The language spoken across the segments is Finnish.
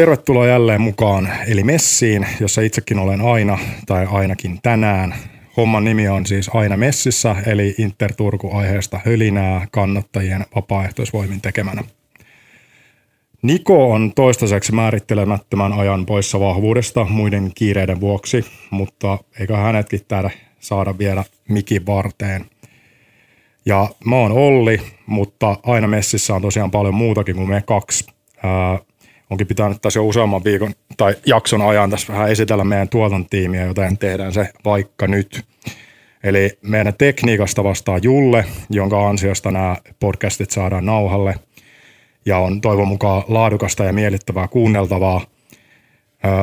tervetuloa jälleen mukaan eli messiin, jossa itsekin olen aina tai ainakin tänään. Homman nimi on siis Aina messissä eli Inter Turku aiheesta hölinää kannattajien vapaaehtoisvoimin tekemänä. Niko on toistaiseksi määrittelemättömän ajan poissa vahvuudesta muiden kiireiden vuoksi, mutta eikä hänetkin täällä saada vielä mikin varteen. Ja mä oon Olli, mutta aina messissä on tosiaan paljon muutakin kuin me kaksi. Onkin pitänyt tässä jo useamman viikon tai jakson ajan tässä vähän esitellä meidän tuotantiimiä, joten tehdään se vaikka nyt. Eli meidän tekniikasta vastaa Julle, jonka ansiosta nämä podcastit saadaan nauhalle ja on toivon mukaan laadukasta ja miellyttävää kuunneltavaa.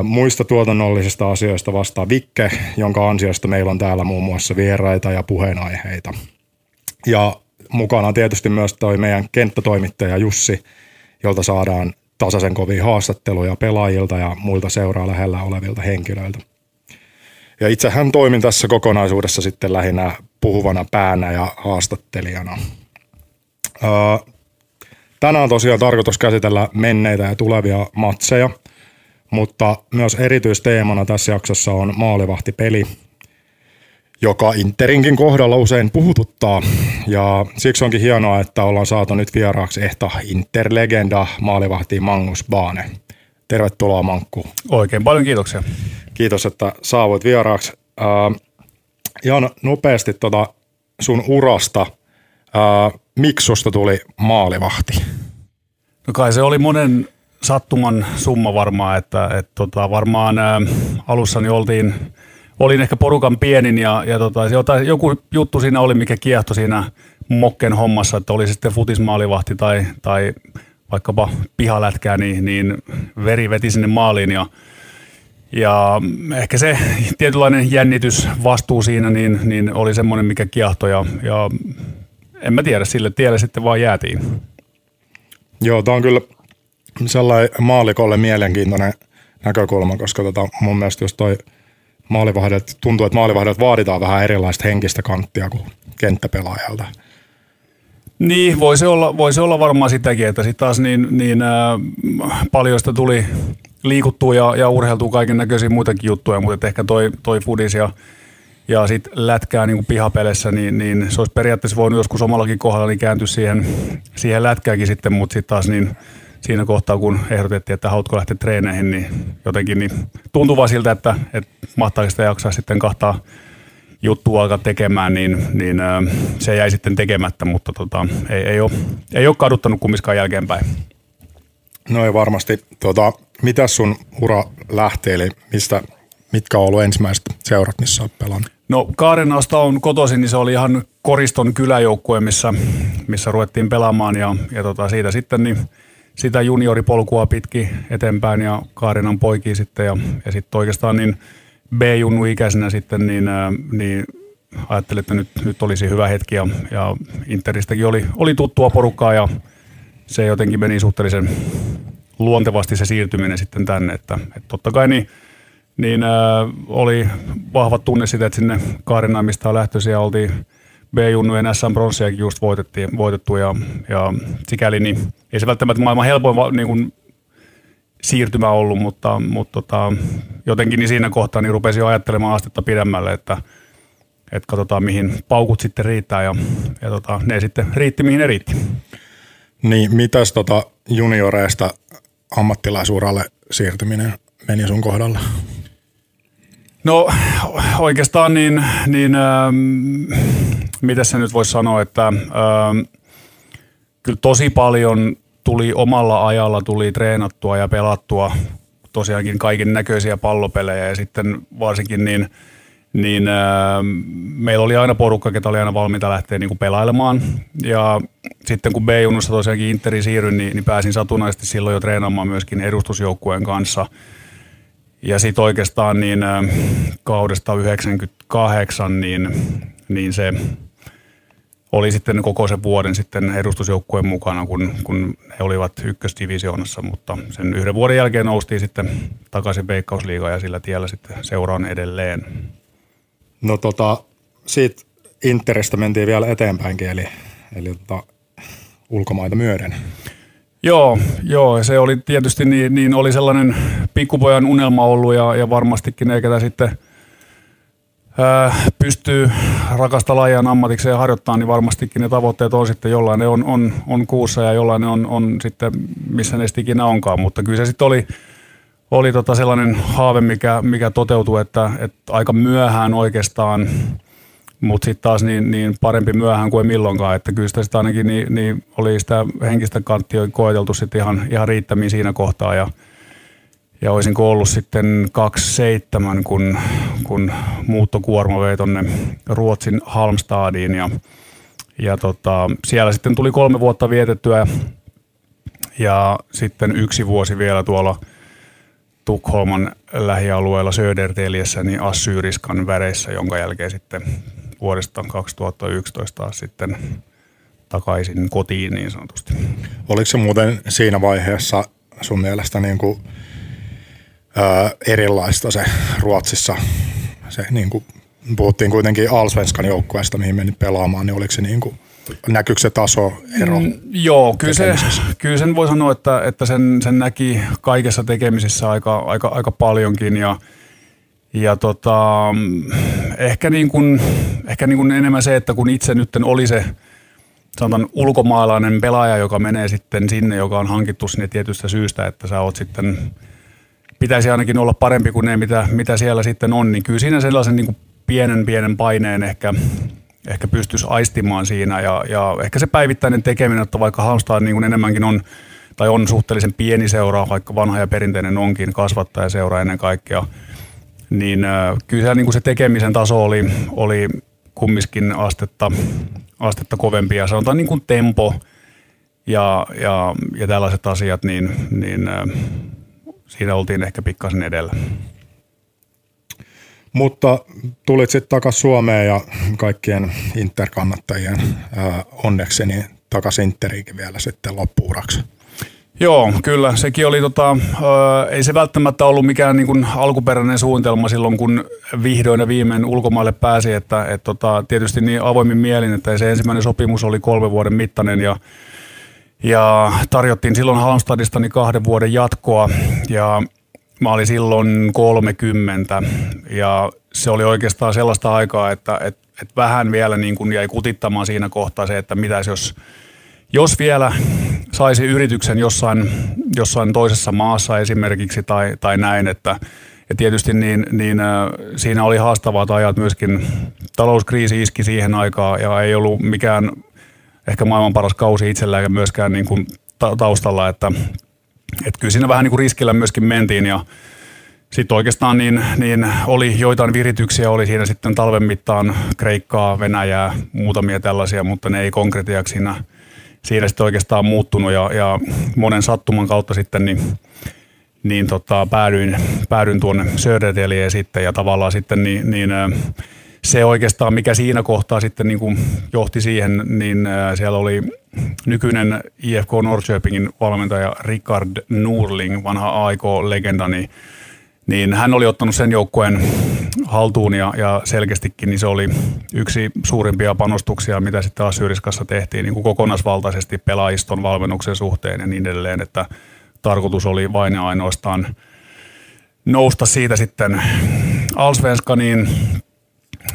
Muista tuotannollisista asioista vastaa Vikke, jonka ansiosta meillä on täällä muun muassa vieraita ja puheenaiheita. Ja mukana on tietysti myös toi meidän kenttätoimittaja Jussi, jolta saadaan tasaisen kovia haastatteluja pelaajilta ja muilta seuraa lähellä olevilta henkilöiltä. Ja itsehän toimin tässä kokonaisuudessa sitten lähinnä puhuvana päänä ja haastattelijana. tänään on tosiaan tarkoitus käsitellä menneitä ja tulevia matseja, mutta myös erityisteemana tässä jaksossa on maalivahtipeli – joka Interinkin kohdalla usein puhututtaa. Ja siksi onkin hienoa, että ollaan saatu nyt vieraaksi ehta Interlegenda maalivahti Mangus Baane. Tervetuloa Mankku. Oikein paljon kiitoksia. Kiitos, että saavuit vieraaksi. Äh, ihan nopeasti tota sun urasta. Äh, miksi susta tuli maalivahti? No kai se oli monen sattuman summa varmaan, että, että tota, varmaan äh, alussa niin oltiin – olin ehkä porukan pienin ja, ja tota, jotain, joku juttu siinä oli, mikä kiehtoi siinä mokken hommassa, että oli sitten futismaalivahti tai, tai vaikkapa pihalätkää, niin, niin veri veti sinne maaliin ja, ja ehkä se tietynlainen jännitys, vastuu siinä, niin, niin oli semmoinen, mikä kiehtoi ja, ja en mä tiedä, sille tielle sitten vaan jäätiin. Joo, tämä on kyllä sellainen maalikolle mielenkiintoinen näkökulma, koska tota, mun mielestä just toi – maalivahdet, tuntuu, että maalivahdet vaaditaan vähän erilaista henkistä kanttia kuin kenttäpelaajalta. Niin, voi se olla, voi se olla varmaan sitäkin, että sitten taas niin, niin ää, paljon sitä tuli liikuttua ja, ja urheiltua kaiken näköisiä muitakin juttuja, mutta ehkä toi, toi fudis ja, ja sitten lätkää niin kuin pihapeleissä, niin, niin se olisi periaatteessa voinut joskus omallakin kohdalla niin kääntyä siihen, siihen lätkääkin sitten, mutta sitten taas niin – siinä kohtaa, kun ehdotettiin, että haluatko lähteä treeneihin, niin jotenkin niin tuntui vaan siltä, että, että mahtaako sitä jaksaa sitten kahtaa juttua alkaa tekemään, niin, niin se jäi sitten tekemättä, mutta tota, ei, ei, ole, ei ole kaduttanut kummiskaan jälkeenpäin. No ei varmasti. Tuota, mitä sun ura lähtee, eli mistä, mitkä on ollut ensimmäiset seurat, missä olet pelannut? No Kaarenasta on kotoisin, niin se oli ihan Koriston kyläjoukkue, missä, missä ruvettiin pelaamaan ja, ja tota, siitä sitten niin – sitä junioripolkua pitki eteenpäin ja Kaarinan poikia sitten. Ja, ja sitten oikeastaan niin B-junnu ikäisenä sitten niin, niin ajattelin, että nyt, nyt olisi hyvä hetki. Ja, ja Interistäkin oli, oli tuttua porukkaa ja se jotenkin meni suhteellisen luontevasti se siirtyminen sitten tänne, että, että totta kai niin, niin äh, oli vahva tunne sitä, että sinne Kaarinaan, mistä on lähtöisin ja oltiin B-junnujen SM Bronssiakin just voitettiin, voitettu ja, ja sikäli niin ei se välttämättä maailman helpoin niin kuin siirtymä ollut, mutta, mutta tota, jotenkin niin siinä kohtaa niin rupesin ajattelemaan astetta pidemmälle, että, että katsotaan mihin paukut sitten riittää ja, ja tota, ne sitten riitti mihin ne riitti. Niin, mitäs tota junioreista ammattilaisuuralle siirtyminen meni sun kohdalla? No oikeastaan niin, niin ähm, mitä se nyt voisi sanoa, että ähm, kyllä tosi paljon tuli omalla ajalla tuli treenattua ja pelattua tosiaankin kaiken näköisiä pallopelejä ja sitten varsinkin niin, niin äh, meillä oli aina porukka, ketä oli aina valmiita lähteä niin kuin pelailemaan. Ja sitten kun B-junnussa tosiaankin Interi siirryin, niin, niin pääsin satunnaisesti silloin jo treenaamaan myöskin edustusjoukkueen kanssa – ja sitten oikeastaan niin äh, kaudesta 98 niin, niin se oli sitten koko sen vuoden sitten edustusjoukkueen mukana, kun, kun he olivat ykkösdivisioonassa, mutta sen yhden vuoden jälkeen noustiin sitten takaisin Veikkausliigaan ja sillä tiellä sitten seuraan edelleen. No tota, siitä Interistä mentiin vielä eteenpäinkin, eli, eli tota, ulkomaita myöden. Joo, joo, se oli tietysti niin, niin oli sellainen pikkupojan unelma ollut ja, ja varmastikin eikä tämä sitten pystyy rakasta lajia ammatikseen harjoittamaan, niin varmastikin ne tavoitteet on sitten jollain ne on, on, on kuussa ja jollain ne on, on sitten missä ne ikinä onkaan, mutta kyllä se sitten oli, oli tota sellainen haave, mikä, mikä toteutui, että, että aika myöhään oikeastaan, mutta sitten taas niin, niin, parempi myöhään kuin milloinkaan, että kyllä sitä sitten ainakin niin, niin oli sitä henkistä kanttia koeteltu sitten ihan, ihan riittämiin siinä kohtaa. Ja, ja olisinko ollut sitten 27, kun, kun muuttokuorma vei tuonne Ruotsin Halmstadiin ja, ja tota, siellä sitten tuli kolme vuotta vietettyä ja sitten yksi vuosi vielä tuolla – Tukholman lähialueella Söderteliessä niin Assyriskan väreissä, jonka jälkeen sitten vuodesta 2011 taas sitten takaisin kotiin niin sanotusti. Oliko se muuten siinä vaiheessa sun mielestä niin kuin, ää, erilaista se Ruotsissa? Se, niin kuin, puhuttiin kuitenkin Alsvenskan joukkueesta, mihin menit pelaamaan, niin oliko se niin kuin, näkyykö se tasoero? Mm, joo, kyllä, se, kyllä sen voi sanoa, että, että sen, sen näki kaikessa tekemisessä aika, aika, aika paljonkin ja, ja tota, ehkä, niin kuin, ehkä niin kuin enemmän se, että kun itse nyt oli se sanotaan ulkomaalainen pelaaja, joka menee sitten sinne, joka on hankittu sinne tietystä syystä, että sä oot sitten, pitäisi ainakin olla parempi kuin ne, mitä, mitä siellä sitten on, niin kyllä siinä sellaisen niin kuin pienen pienen paineen ehkä, ehkä pystyisi aistimaan siinä. Ja, ja ehkä se päivittäinen tekeminen, että vaikka Halmstad niin kuin enemmänkin on tai on suhteellisen pieni seura, vaikka vanha ja perinteinen onkin, kasvattajaseura ennen kaikkea, niin äh, kyllä niin kuin se tekemisen taso oli, oli kumminkin astetta, astetta kovempi. Ja sanotaan niin kuin tempo ja, ja, ja tällaiset asiat, niin, niin äh, siinä oltiin ehkä pikkasen edellä. Mutta tulit sitten takaisin Suomeen ja kaikkien interkannattajien ää, onneksi niin takaisin Interiinkin vielä sitten loppuuraksi. Joo, kyllä. Sekin oli, tota, ö, ei se välttämättä ollut mikään niin kuin alkuperäinen suunnitelma silloin, kun vihdoin ja viimein ulkomaille pääsi. Että, et, tota, tietysti niin avoimin mielin, että se ensimmäinen sopimus oli kolme vuoden mittainen ja, ja tarjottiin silloin Halmstadista niin kahden vuoden jatkoa. Ja Mä olin silloin 30 ja se oli oikeastaan sellaista aikaa, että et, et vähän vielä niin kuin jäi kutittamaan siinä kohtaa se, että mitäs jos, jos vielä saisi yrityksen jossain, jossain toisessa maassa esimerkiksi tai, tai näin, että ja tietysti niin, niin äh, siinä oli haastavat ajat myöskin. Talouskriisi iski siihen aikaan ja ei ollut mikään ehkä maailman paras kausi itsellään myöskään niin kuin taustalla, että että kyllä siinä vähän niin kuin riskillä myöskin mentiin ja sitten oikeastaan niin, niin oli joitain virityksiä, oli siinä sitten talven mittaan Kreikkaa, Venäjää, muutamia tällaisia, mutta ne ei konkretiaksi siinä, siinä sitten oikeastaan muuttunut ja, ja monen sattuman kautta sitten niin, niin tota, päädyin, päädyin tuonne Söderteliin sitten ja tavallaan sitten niin, niin se oikeastaan, mikä siinä kohtaa sitten niin kuin johti siihen, niin siellä oli nykyinen IFK Norrköpingin valmentaja Richard Nurling, vanha AIK-legenda, niin, niin hän oli ottanut sen joukkueen haltuun ja, ja selkeästikin niin se oli yksi suurimpia panostuksia, mitä sitten Assyriskassa tehtiin niin kuin kokonaisvaltaisesti pelaajiston valmennuksen suhteen ja niin edelleen, että tarkoitus oli vain ja ainoastaan nousta siitä sitten Alsvenskaniin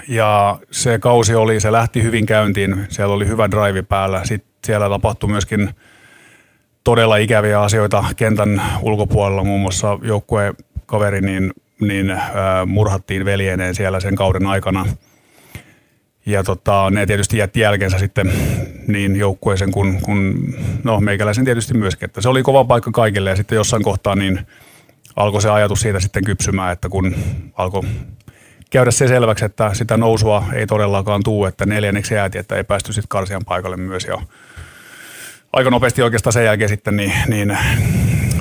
ja se kausi oli, se lähti hyvin käyntiin, siellä oli hyvä drive päällä. Sitten siellä tapahtui myöskin todella ikäviä asioita kentän ulkopuolella, muun muassa joukkueen kaveri niin, niin äh, murhattiin veljeneen siellä sen kauden aikana. Ja tota, ne tietysti jätti jälkeensä sitten niin joukkueeseen kuin, kuin no meikäläisen tietysti myöskin. Että se oli kova paikka kaikille ja sitten jossain kohtaa niin alkoi se ajatus siitä sitten kypsymään, että kun alkoi käydä se selväksi, että sitä nousua ei todellakaan tuu, että neljänneksi jäätiin, että ei päästy sitten karsian paikalle myös. Ja aika nopeasti oikeastaan sen jälkeen sitten niin, niin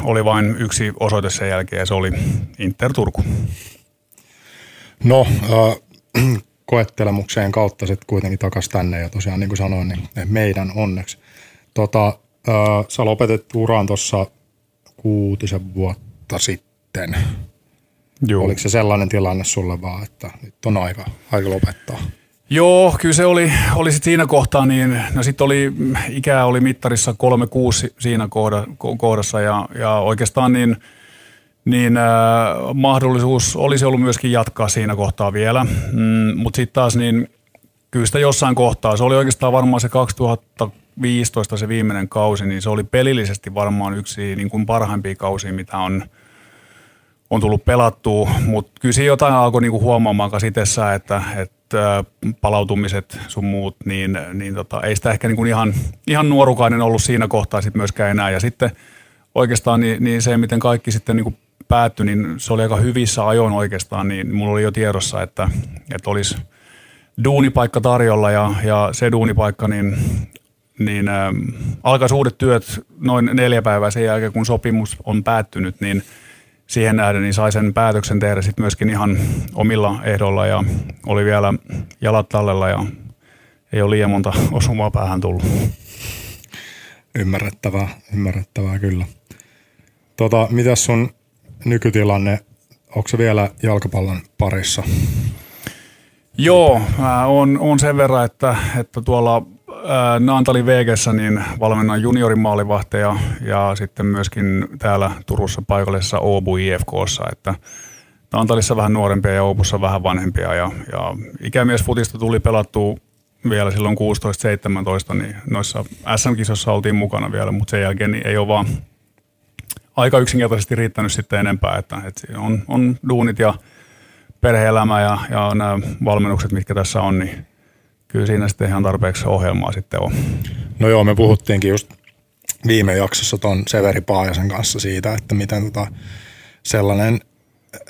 oli vain yksi osoite sen jälkeen ja se oli Inter Turku. No, äh, koettelemukseen kautta sitten kuitenkin takaisin tänne ja tosiaan niin kuin sanoin, niin meidän onneksi. Tota, äh, sä lopetit uran tuossa kuutisen vuotta sitten. Joo. Oliko se sellainen tilanne sulle vaan, että nyt on aika, aika lopettaa? Joo, kyllä se oli, oli sit siinä kohtaa, niin no sit oli, ikää oli mittarissa 3-6 siinä kohdassa ja, ja oikeastaan niin, niin äh, mahdollisuus olisi ollut myöskin jatkaa siinä kohtaa vielä, mm, mutta sitten taas niin kyllä sitä jossain kohtaa, se oli oikeastaan varmaan se 2015 se viimeinen kausi, niin se oli pelillisesti varmaan yksi niin kuin parhaimpia kausia, mitä on, on tullut pelattua, mutta kyllä siinä jotain alkoi niin kuin huomaamaan itsessään, että, että palautumiset sun muut, niin, niin tota, ei sitä ehkä niin kuin ihan, ihan nuorukainen ollut siinä kohtaa sit myöskään enää. Ja sitten oikeastaan niin, niin se, miten kaikki sitten niin kuin päättyi, niin se oli aika hyvissä ajoin oikeastaan, niin mulla oli jo tiedossa, että, että olisi duunipaikka tarjolla ja, ja se duunipaikka, niin, niin äh, alkaisi uudet työt noin neljä päivää sen jälkeen, kun sopimus on päättynyt, niin – siihen nähden niin sai sen päätöksen tehdä sitten myöskin ihan omilla ehdoilla ja oli vielä jalat tallella ja ei ole liian monta osumaa päähän tullut. Ymmärrettävää, ymmärrettävää kyllä. Tota, mitäs sun nykytilanne, onko se vielä jalkapallon parissa? Joo, on, on sen verran, että, että tuolla Naantali Vegessä niin valmennan juniorin maalivahteja ja sitten myöskin täällä Turussa paikallisessa Oobu IFKssa, että Naantalissa vähän nuorempia ja Oobussa vähän vanhempia ja, ja ikämiesfutista tuli pelattua vielä silloin 16-17, niin noissa SM-kisossa oltiin mukana vielä, mutta sen jälkeen niin ei ole vaan aika yksinkertaisesti riittänyt sitten enempää, että, että on, on duunit ja perhe-elämä ja, ja nämä valmennukset, mitkä tässä on, niin kyllä siinä sitten ihan tarpeeksi ohjelmaa sitten on. No joo, me puhuttiinkin just viime jaksossa tuon Severi Paajasen kanssa siitä, että miten tota sellainen,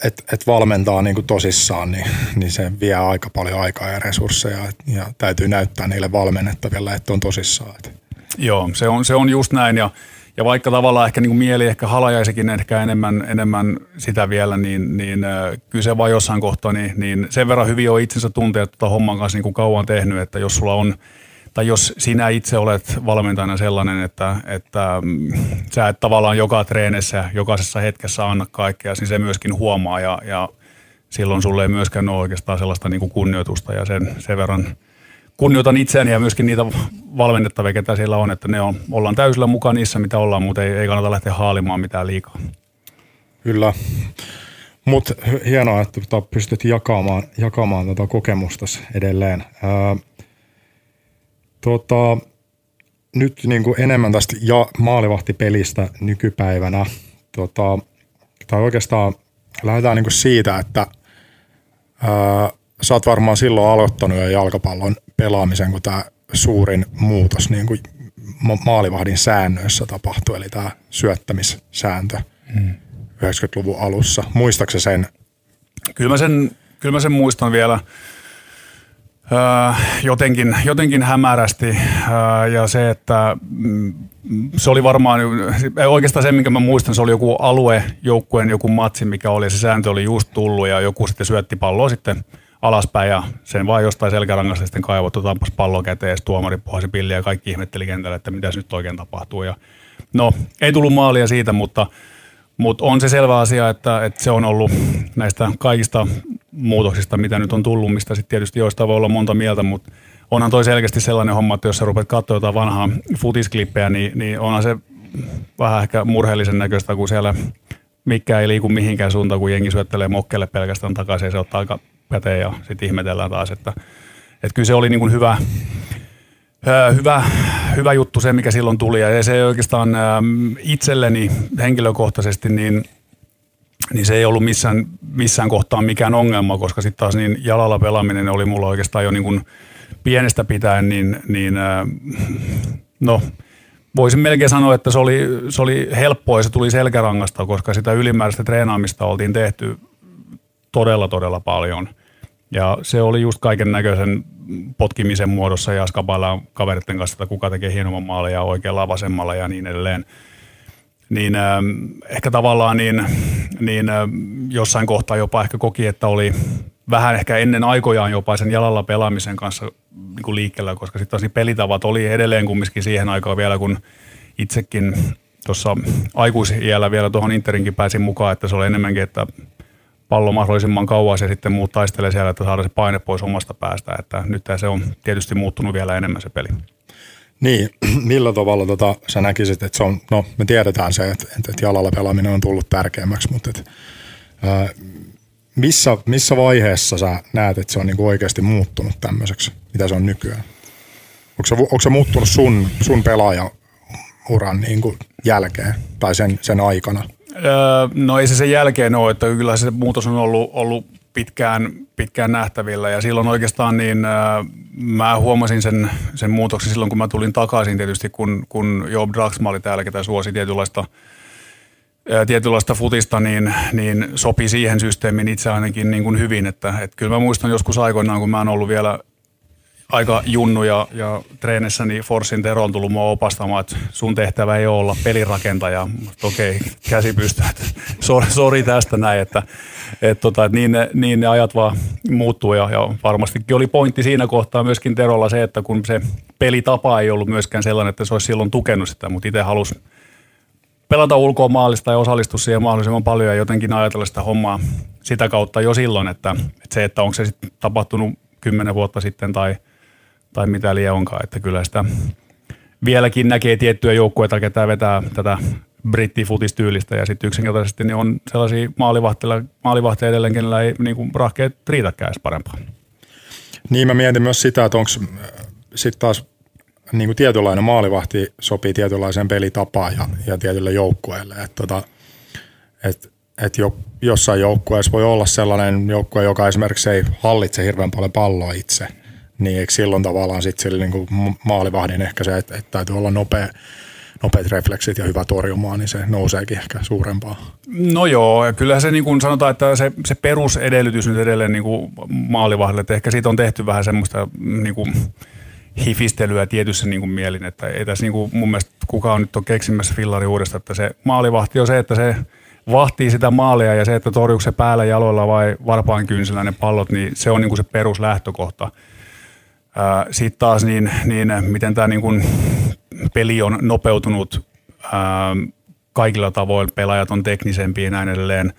että et valmentaa niin kuin tosissaan, niin, niin se vie aika paljon aikaa ja resursseja ja täytyy näyttää niille valmennettaville, että on tosissaan. Joo, se on, se on just näin ja ja vaikka tavallaan ehkä niin kuin mieli ehkä halajaisikin ehkä enemmän, enemmän sitä vielä, niin, niin kyllä se vaan jossain kohtaa, niin, niin sen verran hyvin on itsensä tunteet tuota homman kanssa niin kuin kauan tehnyt, että jos sulla on tai jos sinä itse olet valmentajana sellainen, että, että mm, sä et tavallaan joka treenissä, jokaisessa hetkessä anna kaikkea, niin se myöskin huomaa ja, ja silloin sulle ei myöskään ole oikeastaan sellaista niin kuin kunnioitusta ja sen, sen verran – kunnioitan itseäni ja myöskin niitä valmennettavia, ketä siellä on, että ne on, ollaan täysillä mukaan niissä, mitä ollaan, mutta ei, ei kannata lähteä haalimaan mitään liikaa. Kyllä. Mutta hienoa, että tota pystyt jakamaan, jakamaan tota kokemusta edelleen. Ää, tota, nyt niin kuin enemmän tästä ja maalivahtipelistä nykypäivänä. Tota, tai oikeastaan lähdetään niin kuin siitä, että ää, sä oot varmaan silloin aloittanut jo jalkapallon pelaamisen, kun tämä suurin muutos niin kuin maalivahdin säännöissä tapahtui, eli tämä syöttämissääntö hmm. 90-luvun alussa. Muistaaksä sen? Kyllä mä sen, kyllä mä sen muistan vielä öö, jotenkin, jotenkin hämärästi öö, ja se, että mm, se oli varmaan, oikeastaan se, minkä mä muistan, se oli joku aluejoukkueen joku matsi, mikä oli, se sääntö oli just tullut ja joku sitten syötti palloa sitten – alaspäin ja sen vaan jostain selkärangasta sitten kaivottu, tampas pallo käteen tuomari puhasi pilliä ja kaikki ihmetteli kentällä, että mitä nyt oikein tapahtuu. Ja no, ei tullut maalia siitä, mutta, mutta on se selvä asia, että, että se on ollut näistä kaikista muutoksista, mitä nyt on tullut, mistä sitten tietysti joista voi olla monta mieltä, mutta onhan toi selkeästi sellainen homma, että jos sä rupeat katsoa jotain vanhaa futisklippejä, niin, niin onhan se vähän ehkä murheellisen näköistä, kun siellä mikä ei liiku mihinkään suuntaan, kun jengi syöttelee mokkelle pelkästään takaisin ja se ottaa käteen ja sitten ihmetellään taas, että, että kyllä se oli niin kuin hyvä, hyvä, hyvä juttu se, mikä silloin tuli. Ja se ei oikeastaan itselleni henkilökohtaisesti niin niin se ei ollut missään, missään kohtaa mikään ongelma, koska sitten taas niin jalalla pelaaminen oli mulla oikeastaan jo niin kuin pienestä pitäen, niin, niin no voisin melkein sanoa, että se oli, se oli helppoa ja se tuli selkärangasta, koska sitä ylimääräistä treenaamista oltiin tehty todella, todella paljon – ja se oli just kaiken näköisen potkimisen muodossa ja skapaillaan kaveritten kanssa, että kuka tekee hienomman maaleja oikealla vasemmalla ja niin edelleen. Niin äh, ehkä tavallaan niin, niin äh, jossain kohtaa jopa ehkä koki, että oli vähän ehkä ennen aikojaan jopa sen jalalla pelaamisen kanssa niin kuin liikkeellä, koska sitten taas niin pelitavat oli edelleen kumminkin siihen aikaan vielä, kun itsekin tuossa aikuisiellä vielä tuohon Interinkin pääsin mukaan, että se oli enemmänkin, että pallo mahdollisimman kauas ja sitten muut taistelee siellä, että saadaan se paine pois omasta päästä. Että nyt se on tietysti muuttunut vielä enemmän se peli. Niin, millä tavalla tota, sä näkisit, että se on, no me tiedetään se, että, että jalalla pelaaminen on tullut tärkeämmäksi, mutta että, ää, missä, missä vaiheessa sä näet, että se on niinku oikeasti muuttunut tämmöiseksi, mitä se on nykyään? Onko se, onko se muuttunut sun, sun pelaaja-uran niinku jälkeen tai sen, sen aikana? Öö, no ei se sen jälkeen ole, että kyllä se muutos on ollut, ollut pitkään, pitkään nähtävillä. Ja silloin oikeastaan niin äh, mä huomasin sen, sen muutoksen silloin, kun mä tulin takaisin tietysti, kun, kun Job Draxma oli täällä, ketä suosi tietynlaista, äh, tietynlaista futista, niin, niin sopi siihen systeemiin itse ainakin niin kuin hyvin, että, että kyllä mä muistan joskus aikoinaan, kun mä oon ollut vielä aika junnu ja, ja treenissäni Forsin Tero on tullut mua opastamaan, että sun tehtävä ei ole olla pelirakentaja. Okei, okay, käsi pystyy, sori, sori tästä näin, että, et tota, et niin, ne, niin ne ajat vaan muuttuu ja, ja varmastikin oli pointti siinä kohtaa myöskin Terolla se, että kun se pelitapa ei ollut myöskään sellainen, että se olisi silloin tukenut sitä, mutta itse halusi pelata ulkoa maalista ja osallistua siihen mahdollisimman paljon ja jotenkin ajatella sitä hommaa sitä kautta jo silloin, että, että se, että onko se sitten tapahtunut kymmenen vuotta sitten tai – tai mitä liian onkaan, että kyllä sitä vieläkin näkee tiettyjä joukkueita, ketä vetää tätä brittifutistyylistä ja sitten yksinkertaisesti niin on sellaisia maalivahteja, maalivahteja edelleen, kenellä ei niin kuin rahkeet riitäkään parempaa. Niin mä mietin myös sitä, että onko sitten taas niin kuin tietynlainen maalivahti sopii tietynlaiseen pelitapaan ja, ja tietylle joukkueelle. Että tota, et, et jo, jossain joukkueessa voi olla sellainen joukkue, joka esimerkiksi ei hallitse hirveän paljon palloa itse – niin eikö silloin tavallaan sitten sillä niin maalivahdin ehkä se, että, että täytyy olla nopea, nopeat refleksit ja hyvä torjumaan, niin se nouseekin ehkä suurempaa. No joo, ja kyllähän se niin kuin sanotaan, että se, se perusedellytys nyt edelleen niin kuin maalivahdille, että ehkä siitä on tehty vähän semmoista niin kuin hifistelyä tietyssä niin kuin mielin, että ei tässä niin kuin mun mielestä kukaan nyt on keksimässä fillari uudesta, että se maalivahti on se, että se vahtii sitä maalia ja se, että torjuuko se päällä jaloilla vai varpaan kynsillä ne pallot, niin se on niin kuin se peruslähtökohta. Sitten taas niin, niin miten tämä niin peli on nopeutunut kaikilla tavoin, pelaajat on teknisempiä ja näin edelleen,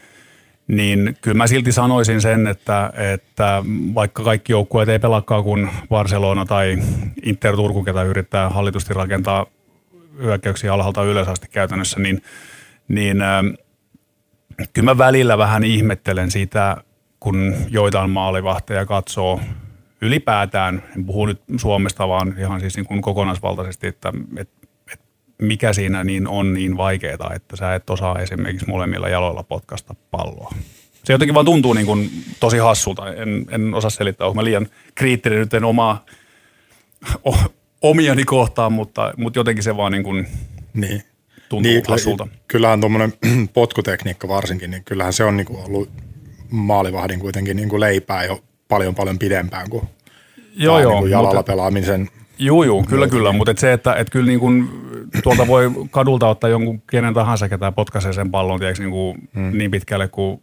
niin kyllä mä silti sanoisin sen, että, että vaikka kaikki joukkueet ei pelaakaan kuin Barcelona tai Inter Turku, ketä yrittää hallitusti rakentaa hyökkäyksiä alhaalta ylös asti käytännössä, niin, niin kyllä mä välillä vähän ihmettelen sitä, kun joitain maalivahteja katsoo – ylipäätään, en puhu nyt Suomesta, vaan ihan siis niin kuin kokonaisvaltaisesti, että, että, mikä siinä niin on niin vaikeaa, että sä et osaa esimerkiksi molemmilla jaloilla potkasta palloa. Se jotenkin vaan tuntuu niin kuin tosi hassulta. En, en osaa selittää, onko mä liian kriittinen nyt en omaa o, omiani kohtaan, mutta, mutta jotenkin se vaan niin kuin niin. tuntuu niin, hassulta. Kyllähän tuommoinen potkutekniikka varsinkin, niin kyllähän se on niin kuin ollut maalivahdin kuitenkin niin kuin leipää jo paljon paljon pidempään kuin, joo, joo, niin kuin jalalla mutta, pelaamisen. Joo, joo, kyllä, kyllä, mutta et se, että et kyllä niin kuin, tuolta voi kadulta ottaa jonkun kenen tahansa, ketä potkaisee sen pallon tiedätkö, niin, kuin, hmm. niin pitkälle kuin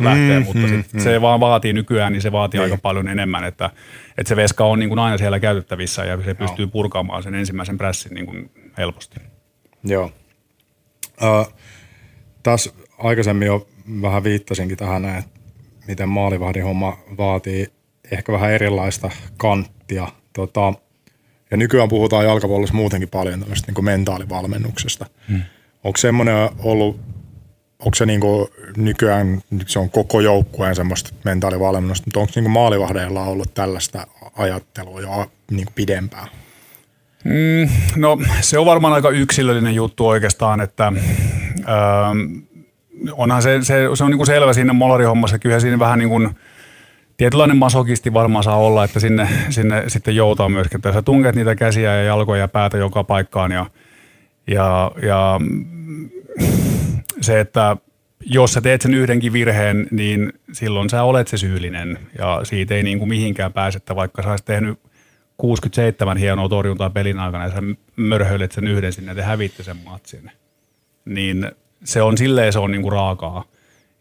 lähtee, mm, mutta sit mm, se vaan vaatii nykyään, niin se vaatii niin. aika paljon enemmän, että, että se veska on niin kuin aina siellä käytettävissä ja se pystyy Joo. purkaamaan sen ensimmäisen prässin niin kuin helposti. Joo. Uh, taas aikaisemmin jo vähän viittasinkin tähän, että miten maalivahdin homma vaatii ehkä vähän erilaista kanttia. Tota, ja nykyään puhutaan jalkapallossa muutenkin paljon tämmöistä niin mentaalivalmennuksesta. Hmm. Onko semmoinen ollut, onko se niin kuin nykyään, se on koko joukkueen semmoista mentaalivalmennusta, mutta onko niin maalivahdeilla ollut tällaista ajattelua jo niin kuin pidempään? Mm, no se on varmaan aika yksilöllinen juttu oikeastaan, että öö, onhan se, se, se on niin kuin selvä siinä molarihommassa. Kyllä siinä vähän niin kuin, tietynlainen masokisti varmaan saa olla, että sinne, sinne sitten joutaa myöskin. Että sä tunket niitä käsiä ja jalkoja ja päätä joka paikkaan ja, ja, ja se, että jos sä teet sen yhdenkin virheen, niin silloin sä olet se syyllinen ja siitä ei niin kuin mihinkään pääsettä, vaikka sä olisit tehnyt 67 hienoa torjuntaa pelin aikana ja sä mörhöilet sen yhden sinne ja te hävitte sen matsin. Niin se on silleen se on niinku raakaa.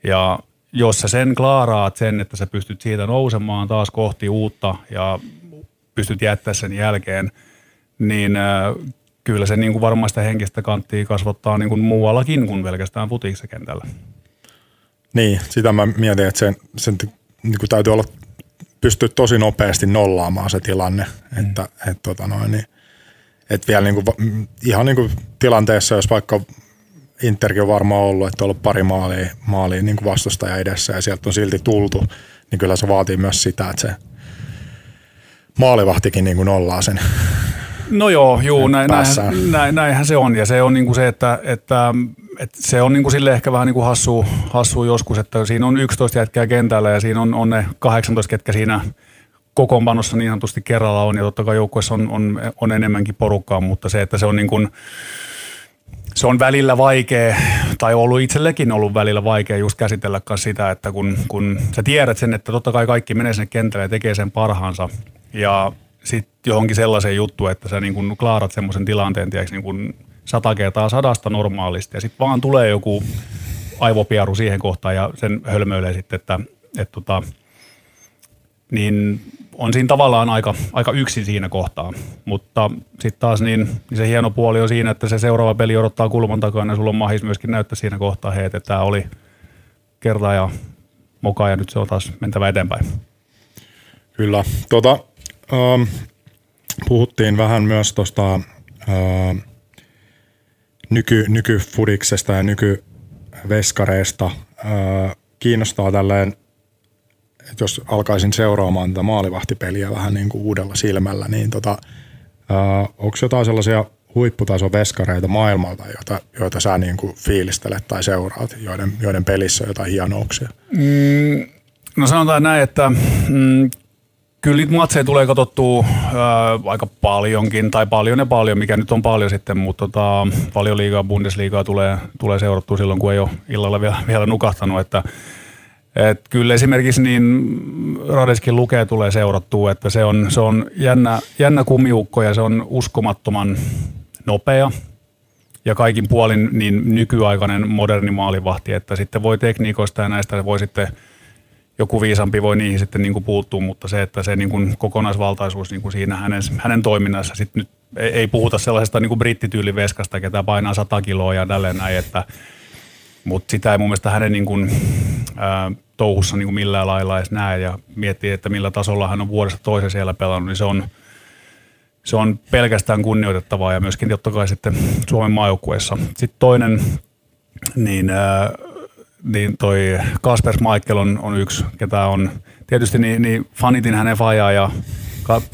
Ja jos sä sen klaaraat sen, että sä pystyt siitä nousemaan taas kohti uutta ja pystyt jättää sen jälkeen, niin äh, kyllä se niin kuin varmaan sitä henkistä kanttia kasvattaa niin kuin muuallakin kuin pelkästään futiksessa kentällä. Niin, sitä mä mietin, että sen, sen niin kuin täytyy olla, pystyä tosi nopeasti nollaamaan se tilanne, mm. että et, tota noin, niin, et vielä niin kuin, ihan niin kuin tilanteessa, jos vaikka Interkin on varmaan ollut, että on ollut pari maalia, maalia niin vastustaja edessä ja sieltä on silti tultu, niin kyllä se vaatii myös sitä, että se maalivahtikin niin kuin nollaa sen. No joo, juu, näin, näin, näin, näinhän se on. Ja se on niin kuin se, että, että, että se on niin kuin sille ehkä vähän niin kuin hassu, hassu joskus, että siinä on 11 jätkää kentällä ja siinä on, on ne 18, ketkä siinä kokoonpanossa niin sanotusti kerralla on. Ja totta kai joukkueessa on, on, on enemmänkin porukkaa, mutta se, että se on niin kuin, se on välillä vaikea, tai ollut itsellekin ollut välillä vaikea just käsitellä sitä, että kun, kun sä tiedät sen, että totta kai kaikki menee sinne kentälle ja tekee sen parhaansa, ja sitten johonkin sellaiseen juttuun, että sä niin kun klaarat semmoisen tilanteen, tiedätkö, niin kun sata kertaa sadasta normaalisti, ja sitten vaan tulee joku aivopiaru siihen kohtaan, ja sen hölmöilee sitten, että, että tota, niin on siinä tavallaan aika, aika yksin siinä kohtaa. Mutta sitten taas niin, niin, se hieno puoli on siinä, että se seuraava peli odottaa kulman takana ja sulla on mahis myöskin näyttää siinä kohtaa, hei, että tämä oli kerta ja moka ja nyt se on taas mentävä eteenpäin. Kyllä. Tota, ähm, puhuttiin vähän myös tuosta äh, nyky, nykyfudiksesta ja nykyveskareista. Äh, kiinnostaa tälleen että jos alkaisin seuraamaan tätä maalivahtipeliä vähän niin kuin uudella silmällä, niin tota, onko jotain sellaisia huipputason veskareita maailmalta, joita, joita sä niin kuin fiilistelet tai seuraat, joiden, joiden pelissä on jotain hienouksia? Mm, no sanotaan näin, että mm, kyllä niitä matseja tulee katsottua ää, aika paljonkin, tai paljon ja paljon, mikä nyt on paljon sitten, mutta tota, paljon liigaa, Bundesliigaa tulee, tulee seurattua silloin, kun ei ole illalla vielä, vielä nukahtanut, että et kyllä esimerkiksi niin Radeskin lukee tulee seurattua, että se on, se on jännä, jännä kumiukko ja se on uskomattoman nopea. Ja kaikin puolin niin nykyaikainen moderni maalivahti, että sitten voi tekniikoista ja näistä voi sitten joku viisampi voi niihin sitten niin kuin puuttua, mutta se, että se niin kuin kokonaisvaltaisuus niin kuin siinä hänen, hänen toiminnassa sitten nyt ei, ei puhuta sellaisesta niin kuin brittityyliveskasta, ketä painaa 100 kiloa ja tälleen näin, että mutta sitä ei mun mielestä hänen niin kuin, ää, touhussa niin kuin millään lailla edes näe ja miettii, että millä tasolla hän on vuodesta toiseen siellä pelannut, niin se on, se on pelkästään kunnioitettavaa ja myöskin totta kai sitten Suomen maajoukkueessa. Sitten toinen, niin, ää, niin toi Kasper Michael on, on yksi, ketä on tietysti niin, niin fanitin hänen fajaa ja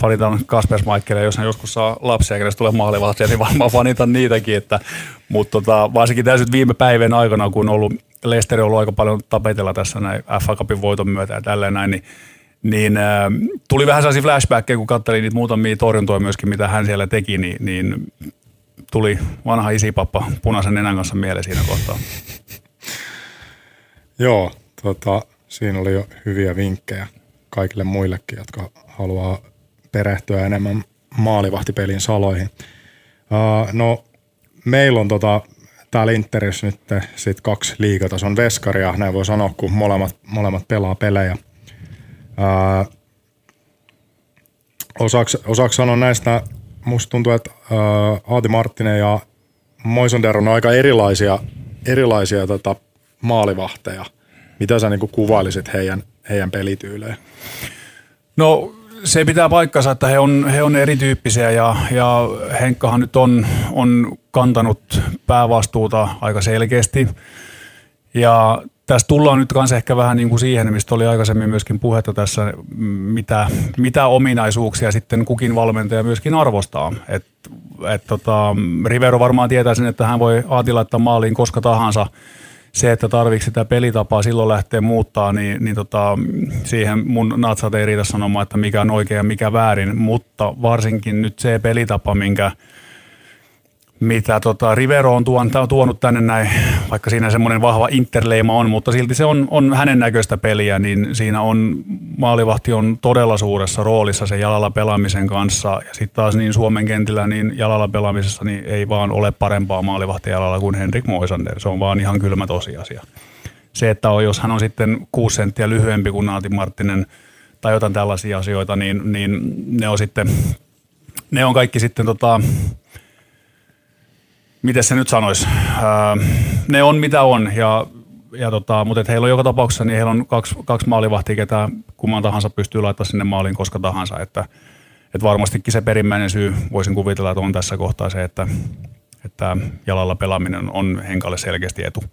fanitan Kasper Michaelia, jos hän joskus saa lapsia, kenestä tulee maalivahtia, niin varmaan fanitan niitäkin, että, mutta tota, varsinkin tässä viime päivän aikana, kun on ollut Leicester on ollut aika paljon tapetella tässä näin FA Cupin voiton myötä ja tälleen näin, niin niin äh, tuli vähän sellaisia flashbackkejä, kun katselin niitä muutamia torjuntoja myöskin, mitä hän siellä teki, niin, niin tuli vanha isipappa punaisen nenän kanssa mieleen siinä kohtaa. Joo, tota, siinä oli jo hyviä vinkkejä kaikille muillekin, jotka haluaa perehtyä enemmän maalivahtipelin saloihin. Uh, no, meillä on tota, täällä Interissä nyt sit kaksi liigatason veskaria, näin voi sanoa, kun molemmat, molemmat pelaa pelejä. Uh, osaksi, osaksi sanoa näistä, musta tuntuu, että uh, Aati Marttinen ja Moisander on aika erilaisia, erilaisia tota, maalivahteja. Mitä sä niin kuvailisit heidän, heidän pelityylejä? No se pitää paikkansa, että he on, he on erityyppisiä ja, ja Henkkahan nyt on, on kantanut päävastuuta aika selkeästi. Ja tässä tullaan nyt kanssa ehkä vähän niin kuin siihen, mistä oli aikaisemmin myöskin puhetta tässä, mitä, mitä ominaisuuksia sitten kukin valmentaja myöskin arvostaa. Et, et tota, Rivero varmaan tietää sen, että hän voi Aati laittaa maaliin koska tahansa – se, että tarvitsi sitä pelitapaa silloin lähteä muuttaa, niin, niin tota, siihen mun natsat ei riitä sanomaan, että mikä on oikein ja mikä väärin, mutta varsinkin nyt se pelitapa, minkä – mitä tota Rivero on tuonut tänne näin, vaikka siinä semmoinen vahva interleima on, mutta silti se on, on hänen näköistä peliä, niin siinä on, maalivahti on todella suuressa roolissa sen jalalla pelaamisen kanssa. Ja sitten taas niin Suomen kentillä niin jalalla pelaamisessa niin ei vaan ole parempaa maalivahti jalalla kuin Henrik Moisander. Se on vaan ihan kylmä tosiasia. Se, että on, jos hän on sitten kuusi senttiä lyhyempi kuin Naati Marttinen tai jotain tällaisia asioita, niin, niin ne on sitten, ne on kaikki sitten tota, miten se nyt sanoisi, ne on mitä on ja ja tota, mutta et heillä on joka tapauksessa, niin heillä on kaksi, kaksi maalivahtia, ketä kumman tahansa pystyy laittamaan sinne maaliin koska tahansa, että, että varmastikin se perimmäinen syy voisin kuvitella, että on tässä kohtaa se, että, että jalalla pelaaminen on Henkalle selkeästi etu.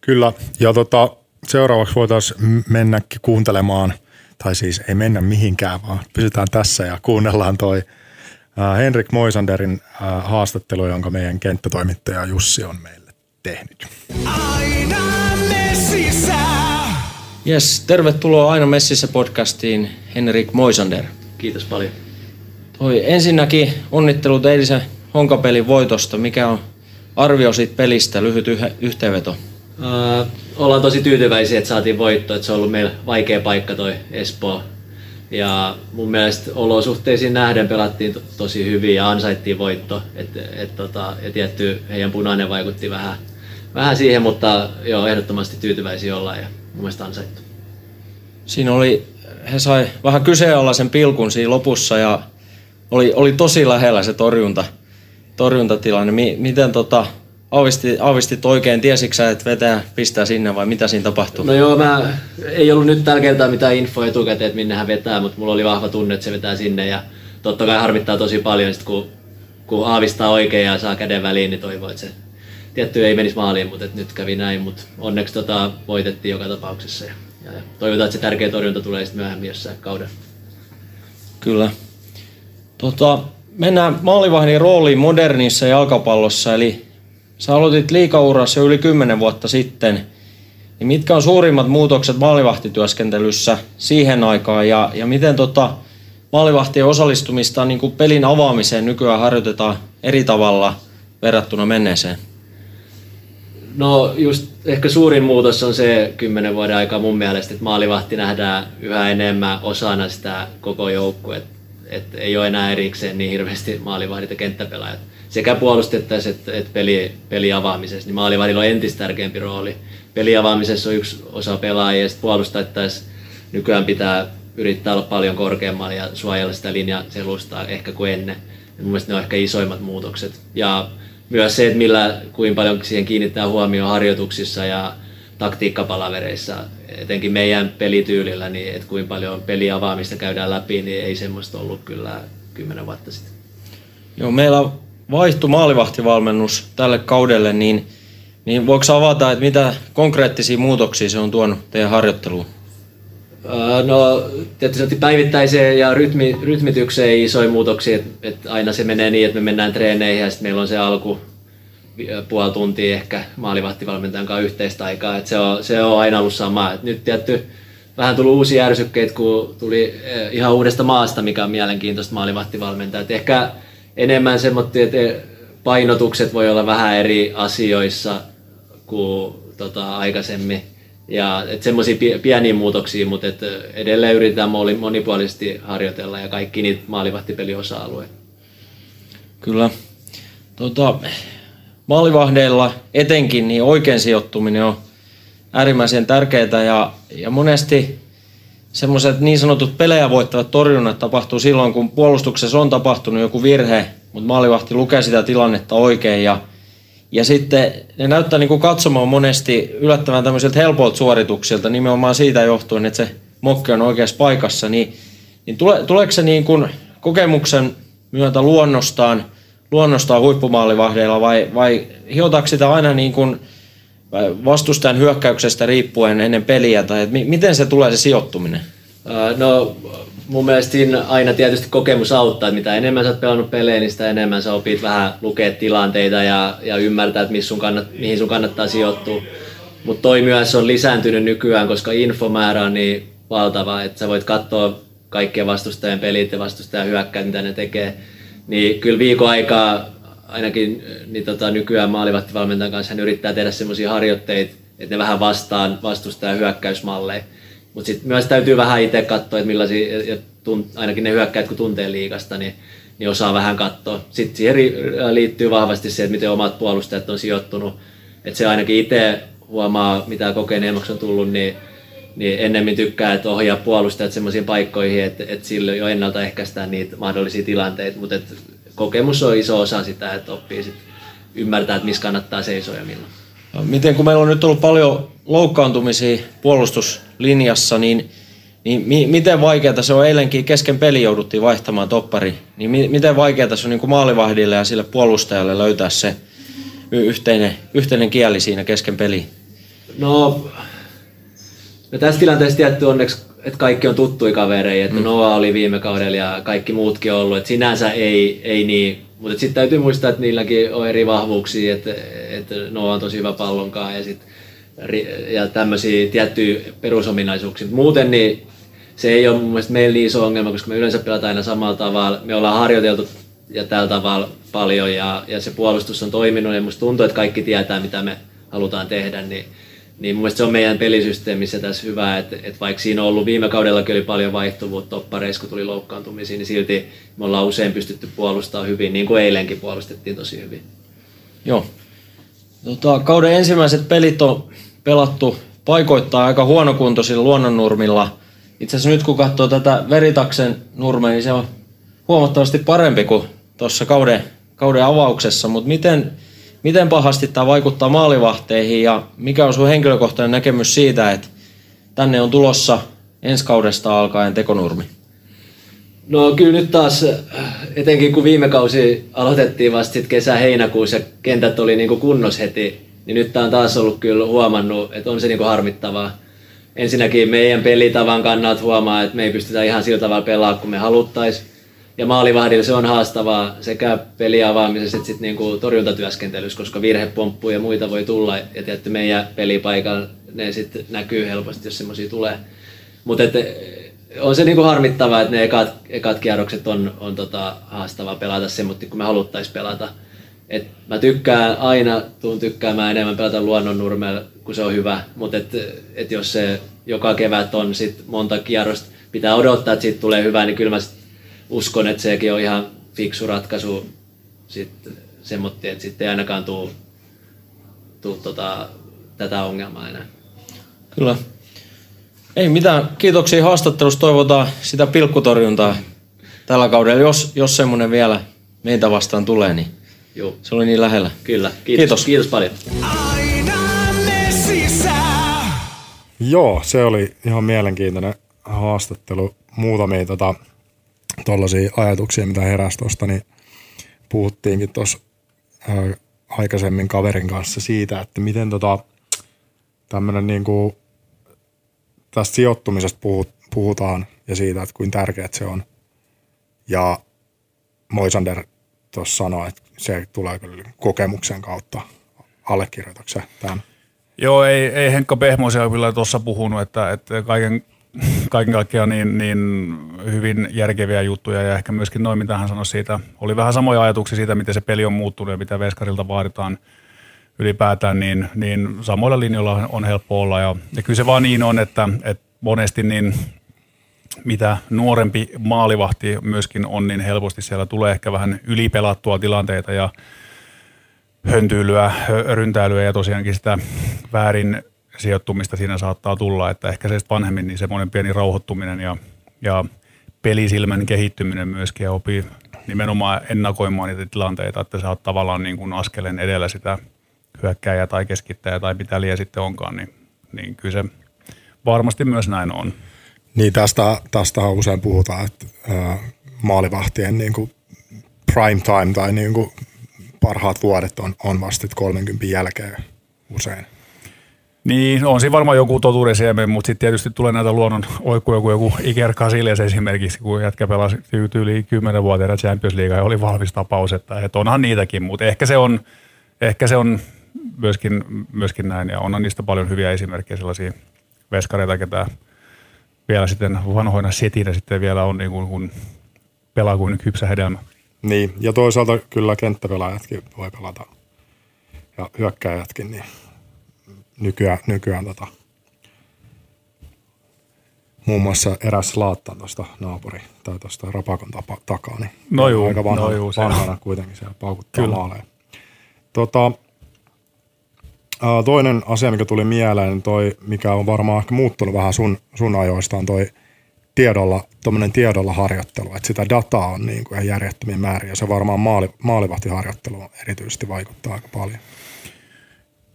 Kyllä, ja tota, seuraavaksi voitaisiin mennäkin kuuntelemaan, tai siis ei mennä mihinkään, vaan pysytään tässä ja kuunnellaan toi Henrik Moisanderin haastattelu, jonka meidän kenttätoimittaja Jussi on meille tehnyt. Aina messissä! Yes, tervetuloa Aina messissä podcastiin Henrik Moisander. Kiitos paljon. Toi, ensinnäkin onnittelut eilisen Honkapelin voitosta. Mikä on arvio siitä pelistä? Lyhyt yh- yhteenveto. Uh, ollaan tosi tyytyväisiä, että saatiin voitto. Että se on ollut meillä vaikea paikka toi Espoo. Ja mun mielestä olosuhteisiin nähden pelattiin to- tosi hyvin ja ansaittiin voitto. Et, et, tota, ja tietty heidän punainen vaikutti vähän, vähän siihen, mutta joo, ehdottomasti tyytyväisiä ollaan ja mun mielestä ansaittu. Siinä oli, he sai vähän kyseenalaisen pilkun siinä lopussa ja oli, oli tosi lähellä se torjunta, torjuntatilanne. M- miten tota, aavisti, aavistit oikein, tiesitkö että vetää pistää sinne vai mitä siinä tapahtuu? No joo, mä ei ollut nyt tällä kertaa mitään infoa etukäteen, että minne hän vetää, mutta mulla oli vahva tunne, että se vetää sinne ja totta kai harmittaa tosi paljon, sit kun, kun aavistaa oikein ja saa käden väliin, niin toivoo, että se tietty ei menisi maaliin, mutta nyt kävi näin, mutta onneksi tota, voitettiin joka tapauksessa ja, ja toivotaan, että se tärkeä torjunta tulee sitten myöhemmin jossain kauden. Kyllä. Tota, mennään maalivahdin rooliin modernissa jalkapallossa, eli Sä aloitit liikaurassa jo yli 10 vuotta sitten. Niin mitkä on suurimmat muutokset maalivahtityöskentelyssä siihen aikaan ja, ja miten tota, maalivahtien osallistumista niin kuin pelin avaamiseen nykyään harjoitetaan eri tavalla verrattuna menneeseen? No just ehkä suurin muutos on se kymmenen vuoden aika mun mielestä, että maalivahti nähdään yhä enemmän osana sitä koko joukkuetta. Että ei ole enää erikseen niin hirveästi maalivahdit ja kenttäpelaajat sekä puolustettaisiin että, että peli, peli avaamisessa, niin maalivahdilla on entistä tärkeämpi rooli. Peli avaamisessa on yksi osa pelaajia ja puolustettaisiin nykyään pitää yrittää olla paljon korkeammalla ja suojella sitä linjaselustaa ehkä kuin ennen. Ja mun mielestä ne on ehkä isoimmat muutokset. Ja myös se, että millä, kuinka paljon siihen kiinnittää huomioon harjoituksissa ja taktiikkapalavereissa, etenkin meidän pelityylillä, niin että kuinka paljon peliavaamista käydään läpi, niin ei semmoista ollut kyllä kymmenen vuotta sitten. Joo, meillä vaihtui maalivahtivalmennus tälle kaudelle, niin, niin voiko avata, että mitä konkreettisia muutoksia se on tuonut teidän harjoitteluun? No tietysti päivittäiseen ja rytmi, rytmitykseen isoja muutoksia, että, että aina se menee niin, että me mennään treeneihin ja sitten meillä on se alku puoli tuntia ehkä maalivahtivalmentajan kanssa yhteistä aikaa, että se on, se on aina ollut sama. Et nyt tietty vähän tullut uusia ärsykkeitä, kun tuli ihan uudesta maasta, mikä on mielenkiintoista maalivahtivalmentajaa. ehkä enemmän semmoinen, että painotukset voi olla vähän eri asioissa kuin tota, aikaisemmin. Ja semmoisia pieniä muutoksia, mutta et edelleen yritetään monipuolisesti harjoitella ja kaikki niitä maalivahtipeli osa-alueita. Kyllä. Tota, maalivahdeilla etenkin niin oikein sijoittuminen on äärimmäisen tärkeää ja, ja monesti semmoiset niin sanotut pelejä voittavat torjunnat tapahtuu silloin, kun puolustuksessa on tapahtunut joku virhe, mutta maalivahti lukee sitä tilannetta oikein ja, ja sitten ne näyttää niin kuin katsomaan monesti yllättävän tämmöisiltä helpoilta suorituksilta nimenomaan siitä johtuen, että se mokki on oikeassa paikassa, niin, niin tule, tuleeko se niin kuin kokemuksen myötä luonnostaan, luonnostaan huippumaalivahdeilla vai, vai hiotaanko sitä aina niin kuin vastustajan hyökkäyksestä riippuen ennen peliä, tai että miten se tulee se sijoittuminen? No mun mielestä siinä aina tietysti kokemus auttaa, että mitä enemmän sä oot pelannut pelejä, niin sitä enemmän sä opit vähän lukea tilanteita ja, ja ymmärtää, että mihin sun, kannat, mihin sun kannattaa sijoittua. Mutta toi myös on lisääntynyt nykyään, koska infomäärä on niin valtava, että sä voit katsoa kaikkien vastustajien pelit ja vastustajan hyökkäät, mitä ne tekee. Niin kyllä viikon aikaa ainakin niin tota, nykyään maalivahtivalmentajan kanssa hän yrittää tehdä semmoisia harjoitteita, että ne vähän vastaan vastustajan hyökkäysmalleja. Mutta sitten myös täytyy vähän itse katsoa, että millaisia, ja tunt, ainakin ne hyökkäät kun tuntee liikasta, niin, niin osaa vähän katsoa. Sitten siihen liittyy vahvasti se, että miten omat puolustajat on sijoittunut. Että se ainakin itse huomaa, mitä kokeneemmaksi on tullut, niin, niin ennemmin tykkää, että ohjaa puolustajat sellaisiin paikkoihin, että, että sillä jo ennaltaehkäistään niitä mahdollisia tilanteita. Mutta kokemus on iso osa sitä, että oppii sit ymmärtää, että missä kannattaa seisoa ja milloin. Miten kun meillä on nyt ollut paljon loukkaantumisia puolustuslinjassa, niin, niin mi, miten vaikeaa se on eilenkin kesken peli jouduttiin vaihtamaan toppari, niin mi, miten vaikeaa se on niin kuin maalivahdille ja sille puolustajalle löytää se yhteinen, yhteinen kieli siinä kesken peli? No, no tässä tilanteessa tietty onneksi, että kaikki on tuttuja kavereja, että mm. Noa oli viime kaudella ja kaikki muutkin ollut, että sinänsä ei, ei niin, mutta sitten täytyy muistaa, että niilläkin on eri vahvuuksia, että, että Noa on tosi hyvä pallonkaan ja, sit, ja tämmöisiä tiettyjä perusominaisuuksia. Muuten niin se ei ole mun mielestä meillä niin iso ongelma, koska me yleensä pelataan aina samalla tavalla. Me ollaan harjoiteltu ja tällä tavalla paljon ja, ja se puolustus on toiminut ja musta tuntuu, että kaikki tietää mitä me halutaan tehdä, niin, niin mun se on meidän pelisysteemissä tässä hyvä, että, että vaikka siinä on ollut viime kaudellakin oli paljon vaihtuvuutta toppareissa, kun tuli loukkaantumisia, niin silti me ollaan usein pystytty puolustamaan hyvin, niin kuin eilenkin puolustettiin tosi hyvin. Joo. Tota, kauden ensimmäiset pelit on pelattu paikoittaa aika huonokuntoisilla luonnonnurmilla. Itse asiassa nyt kun katsoo tätä Veritaksen nurmea, niin se on huomattavasti parempi kuin tuossa kauden, kauden avauksessa, mutta miten, miten pahasti tämä vaikuttaa maalivahteihin ja mikä on sun henkilökohtainen näkemys siitä, että tänne on tulossa ensi kaudesta alkaen tekonurmi? No kyllä nyt taas, etenkin kun viime kausi aloitettiin vasta sit kesä-heinäkuussa ja kentät oli niinku kunnos heti, niin nyt tämä on taas ollut kyllä huomannut, että on se niinku harmittavaa. Ensinnäkin meidän pelitavan kannalta huomaa, että me ei pystytä ihan sillä tavalla pelaamaan kuin me haluttaisiin ja maalivahdilla se on haastavaa sekä peliavaamisessa että sit niinku torjuntatyöskentelyssä, koska virhepomppuja ja muita voi tulla. Ja tietty meidän pelipaikalla ne sitten näkyy helposti, jos semmoisia tulee. Mutta on se niinku harmittavaa, että ne ekat, ekat kierrokset on, on tota haastavaa pelata semmoinen, kun me haluttaisiin pelata. Et mä tykkään aina, tuun tykkäämään enemmän pelata luonnonnurmella, kun se on hyvä. Mutta et, et jos se joka kevät on sit monta kierrosta, pitää odottaa, että siitä tulee hyvä, niin kyllä mä sit uskon, että sekin on ihan fiksu ratkaisu sitten semmoinen, että sitten ei ainakaan tule, tuu tota, tätä ongelmaa enää. Kyllä. Ei mitään. Kiitoksia haastattelusta. Toivotaan sitä pilkkutorjuntaa tällä kaudella, jos, jos semmoinen vielä meitä vastaan tulee, niin Joo. se oli niin lähellä. Kyllä. Kiitos. Kiitos, Kiitos paljon. Joo, se oli ihan mielenkiintoinen haastattelu. Muutamia tota, tuollaisia ajatuksia, mitä heräsi tuosta, niin puhuttiinkin tuossa aikaisemmin kaverin kanssa siitä, että miten tota, tämmöinen niin kuin, tästä sijoittumisesta puhut, puhutaan ja siitä, että kuinka tärkeät se on. Ja Moisander tuossa sanoi, että se tulee kyllä kokemuksen kautta allekirjoituksen tämän. Joo, ei, ei Henkka Pehmoisia kyllä tuossa puhunut, että, että kaiken kaiken kaikkiaan niin, niin hyvin järkeviä juttuja ja ehkä myöskin noin, mitä hän sanoi siitä. Oli vähän samoja ajatuksia siitä, miten se peli on muuttunut ja mitä Veskarilta vaaditaan ylipäätään, niin, niin samoilla linjoilla on helppo olla. Ja, ja kyllä se vaan niin on, että, että monesti niin mitä nuorempi maalivahti myöskin on, niin helposti siellä tulee ehkä vähän ylipelattua tilanteita ja höntyilyä, ryntäilyä ja tosiaankin sitä väärin sijoittumista siinä saattaa tulla, että ehkä se vanhemmin niin semmoinen pieni rauhoittuminen ja, ja pelisilmän kehittyminen myöskin ja opii nimenomaan ennakoimaan niitä tilanteita, että sä oot tavallaan niin kuin askeleen edellä sitä hyökkääjää tai keskittäjää tai mitä liian sitten onkaan, niin, niin kyllä se varmasti myös näin on. Niin tästä, tästä usein puhutaan, että ää, maalivahtien niin kuin prime time tai niin kuin parhaat vuodet on, on vasta 30 jälkeen usein. Niin, on siinä varmaan joku totuuden siemen, mutta sitten tietysti tulee näitä luonnon oikkuja, joku, joku Iker Casillas esimerkiksi, kun jätkä pelasi yli 10 vuotta Champions League ja oli valmis tapaus, että, että onhan niitäkin, mutta ehkä se on, ehkä se on myöskin, myöskin näin ja onhan niistä paljon hyviä esimerkkejä sellaisia veskareita, ketä vielä sitten vanhoina setinä sitten vielä on niin kuin, kun pelaa kuin kypsä hedelmä. Niin, ja toisaalta kyllä kenttäpelaajatkin voi pelata ja hyökkäjätkin, niin nykyään, nykyään tota, muun muassa eräs laatta tuosta naapuri tai tuosta rapakon tapa, takaa, niin no juu, aika vanha, no juu, vanhana kuitenkin siellä paukuttaa Kyllä. maaleja. Tota, toinen asia, mikä tuli mieleen, niin toi, mikä on varmaan ehkä muuttunut vähän sun, sun ajoista, on toi tiedolla, tiedolla harjoittelu, että sitä dataa on niin kuin järjettömiä määriä, ja se varmaan maali, maalivahtiharjoittelu erityisesti vaikuttaa aika paljon.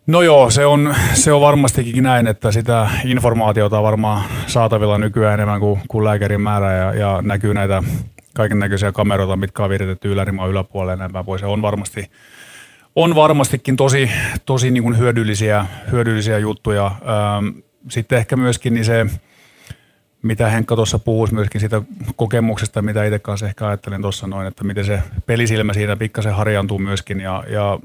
No joo, se on, se on varmastikin näin, että sitä informaatiota on varmaan saatavilla nykyään enemmän kuin, kuin lääkärin määrä ja, ja näkyy näitä kaiken näköisiä kameroita, mitkä on viritetty ylärimaan yläpuolelle ja näin pois. Se on varmasti, on varmastikin tosi, tosi niin kuin hyödyllisiä, hyödyllisiä juttuja. Ähm, sitten ehkä myöskin niin se, mitä Henkka tuossa puhuisi myöskin siitä kokemuksesta, mitä itse kanssa ehkä ajattelen tuossa noin, että miten se pelisilmä siinä pikkasen harjaantuu myöskin ja, ja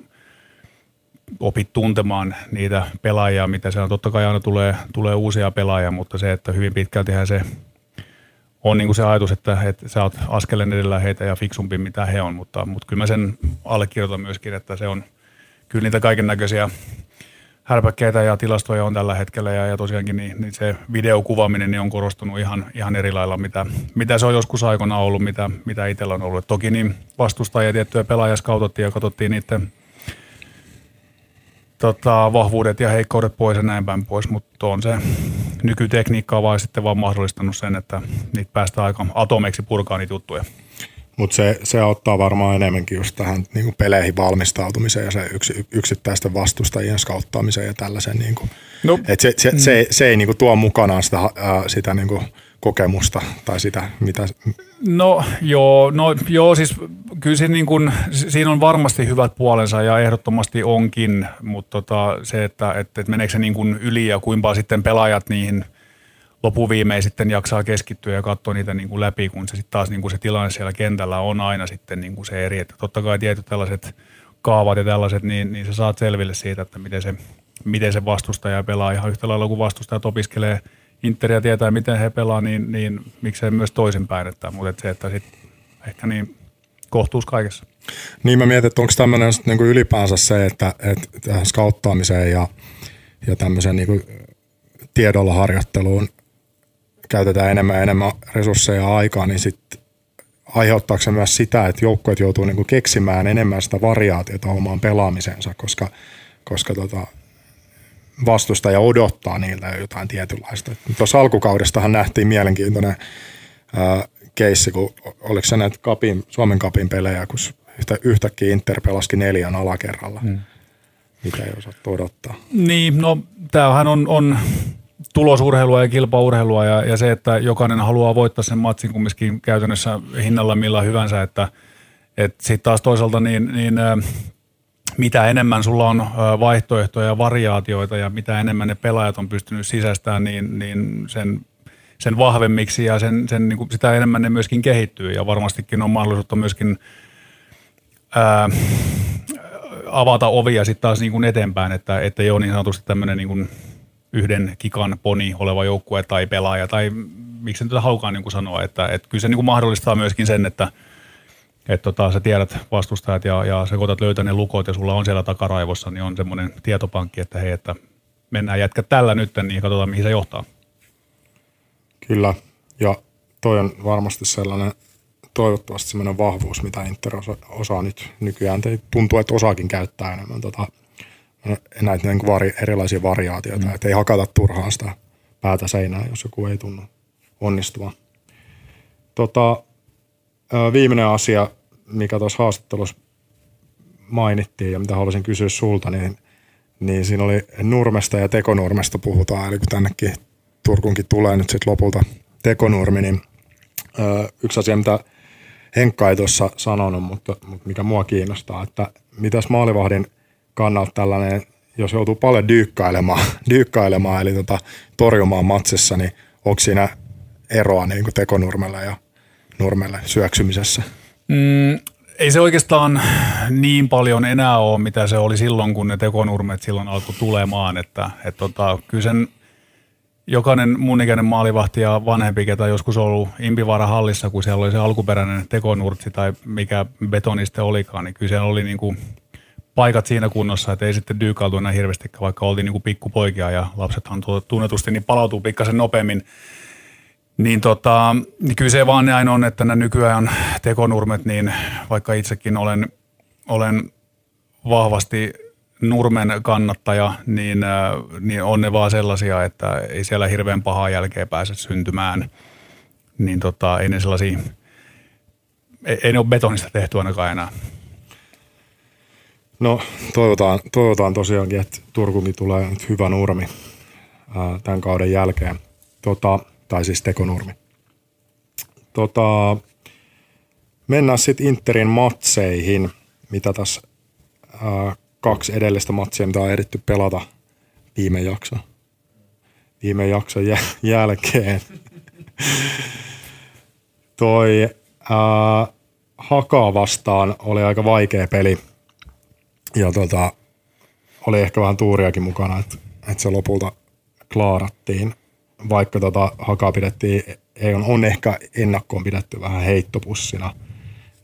opit tuntemaan niitä pelaajia, mitä siellä totta kai aina tulee, tulee uusia pelaajia, mutta se, että hyvin pitkältihän se on niin kuin se ajatus, että, että sä oot askeleen edellä heitä ja fiksumpi mitä he on, mutta, mutta kyllä mä sen allekirjoitan myöskin, että se on kyllä niitä kaiken näköisiä härpäkkeitä ja tilastoja on tällä hetkellä. Ja, ja tosiaankin niin, niin se videokuvaaminen niin on korostunut ihan, ihan eri lailla, mitä, mitä se on joskus aikana ollut, mitä, mitä itsellä on ollut. toki niin vastustajia tiettyjä pelaajia skautottiin ja katsottiin niiden tota, vahvuudet ja heikkoudet pois ja näin päin pois, mutta on se nykytekniikka vaan sitten vaan mahdollistanut sen, että niitä päästään aika atomeiksi purkaa niitä juttuja. Mutta se, se auttaa varmaan enemmänkin just tähän niin kuin peleihin valmistautumiseen ja se yksi, yksittäisten vastustajien skauttaamiseen ja tällaisen. Niin kuin, no. et se, se, se, se ei niin kuin tuo mukanaan sitä, ää, sitä niin kuin kokemusta tai sitä, mitä... No joo, no, joo siis kyllä se niin kuin, siinä on varmasti hyvät puolensa ja ehdottomasti onkin, mutta tota, se, että, että, että meneekö se niin kuin yli ja kuinka sitten pelaajat niihin – lopuviimein sitten jaksaa keskittyä ja katsoa niitä niin kuin läpi, kun se sitten taas niin kuin se tilanne siellä kentällä on aina sitten niin kuin se eri. Että totta kai tietyt tällaiset kaavat ja tällaiset, niin, niin sä saat selville siitä, että miten se, miten se vastustaja pelaa ihan yhtä lailla, kun vastustajat opiskelee Interia tietää, miten he pelaa, niin, niin miksei myös toisinpäin. Että, mutta että se, että sit ehkä niin kohtuus kaikessa. Niin mä mietin, että onko tämmöinen niin kuin ylipäänsä se, että, että tähän skauttaamiseen ja, ja tämmöiseen niin kuin tiedolla harjoitteluun käytetään enemmän ja enemmän resursseja ja aikaa, niin sitten aiheuttaako se myös sitä, että joukkueet joutuu niinku keksimään enemmän sitä variaatiota omaan pelaamiseensa, koska, koska tota, vastustaja odottaa niiltä jotain tietynlaista. Tuossa alkukaudestahan nähtiin mielenkiintoinen ää, keissi, kun oliko se näitä kapin, Suomen kapin pelejä, kun yhtä, yhtäkkiä Inter pelaski neljän alakerralla. Hmm. Mitä ei osattu odottaa. Niin, no tämähän on, on tulosurheilua ja kilpaurheilua ja, ja se, että jokainen haluaa voittaa sen matsin kumminkin käytännössä hinnalla millä hyvänsä, että, että sitten taas toisaalta niin, niin mitä enemmän sulla on vaihtoehtoja ja variaatioita ja mitä enemmän ne pelaajat on pystynyt sisästämään, niin, niin sen, sen vahvemmiksi ja sen, sen, niin kuin sitä enemmän ne myöskin kehittyy. Ja varmastikin on mahdollisuutta myöskin ää, avata ovia sitten taas niin kuin eteenpäin, että, että ei ole niin sanotusti tämmöinen niin kuin yhden kikan poni oleva joukkue tai pelaaja, tai miksi nyt halukaan niin kuin sanoa, että, että kyllä se niin kuin mahdollistaa myöskin sen, että että tota, sä tiedät vastustajat ja, ja sä koetat löytää ne lukot ja sulla on siellä takaraivossa, niin on semmoinen tietopankki, että hei, että mennään jätkä tällä nyt, niin katsotaan mihin se johtaa. Kyllä, ja toi on varmasti sellainen toivottavasti sellainen vahvuus, mitä Inter osaa, osaa nyt nykyään. Tuntuu, että osaakin käyttää enemmän tota näitä niin vari, erilaisia variaatioita, mm. että ei hakata turhaan sitä päätä seinään, jos joku ei tunnu onnistuvan. Tota, viimeinen asia, mikä tuossa haastattelussa mainittiin ja mitä haluaisin kysyä sulta, niin, niin siinä oli nurmesta ja tekonurmesta puhutaan, eli kun tännekin Turkunkin tulee nyt sitten lopulta tekonurmi, niin yksi asia, mitä Henkka ei tuossa sanonut, mutta, mutta mikä mua kiinnostaa, että mitäs maalivahdin – kannalta tällainen, jos joutuu paljon dyykkailemaan, dyykkailemaan eli tota, torjumaan matsissa, niin onko siinä eroa niin kuin tekonurmella ja nurmelle syöksymisessä? Mm, ei se oikeastaan niin paljon enää ole, mitä se oli silloin, kun ne tekonurmet silloin alkoi tulemaan. Että, et tota, kyllä sen jokainen mun ikäinen maalivahti ja vanhempi, ketä joskus ollut Impivaara hallissa, kun siellä oli se alkuperäinen tekonurtsi tai mikä betoniste olikaan, niin kyllä se oli niin kuin – paikat siinä kunnossa, että ei sitten dyykautu enää hirveästi, vaikka oltiin niin kuin pikkupoikia ja lapsethan tunnetusti niin palautuu pikkasen nopeammin. Niin, tota, niin kyllä se vaan näin on, että nämä nykyään tekonurmet, niin vaikka itsekin olen, olen vahvasti nurmen kannattaja, niin, äh, niin on ne vaan sellaisia, että ei siellä hirveän pahaa jälkeen pääse syntymään. Niin tota, ei ne sellaisia, ei, ei ne ole betonista tehty ainakaan enää. No toivotaan, toivotaan tosiaankin, että Turkukin tulee nyt hyvä nurmi ää, tämän kauden jälkeen. Tota, tai siis tekonurmi. Tota, mennään sitten Interin matseihin, mitä tässä ää, kaksi edellistä matsia, mitä on ehditty pelata viime jakson, viime jakson jä, jälkeen. Toi ää, Hakaa vastaan oli aika vaikea peli ja tota, oli ehkä vähän tuuriakin mukana, että, että se lopulta klaarattiin, vaikka tota Hakaa pidettiin, ei on, on ehkä ennakkoon pidetty vähän heittopussina,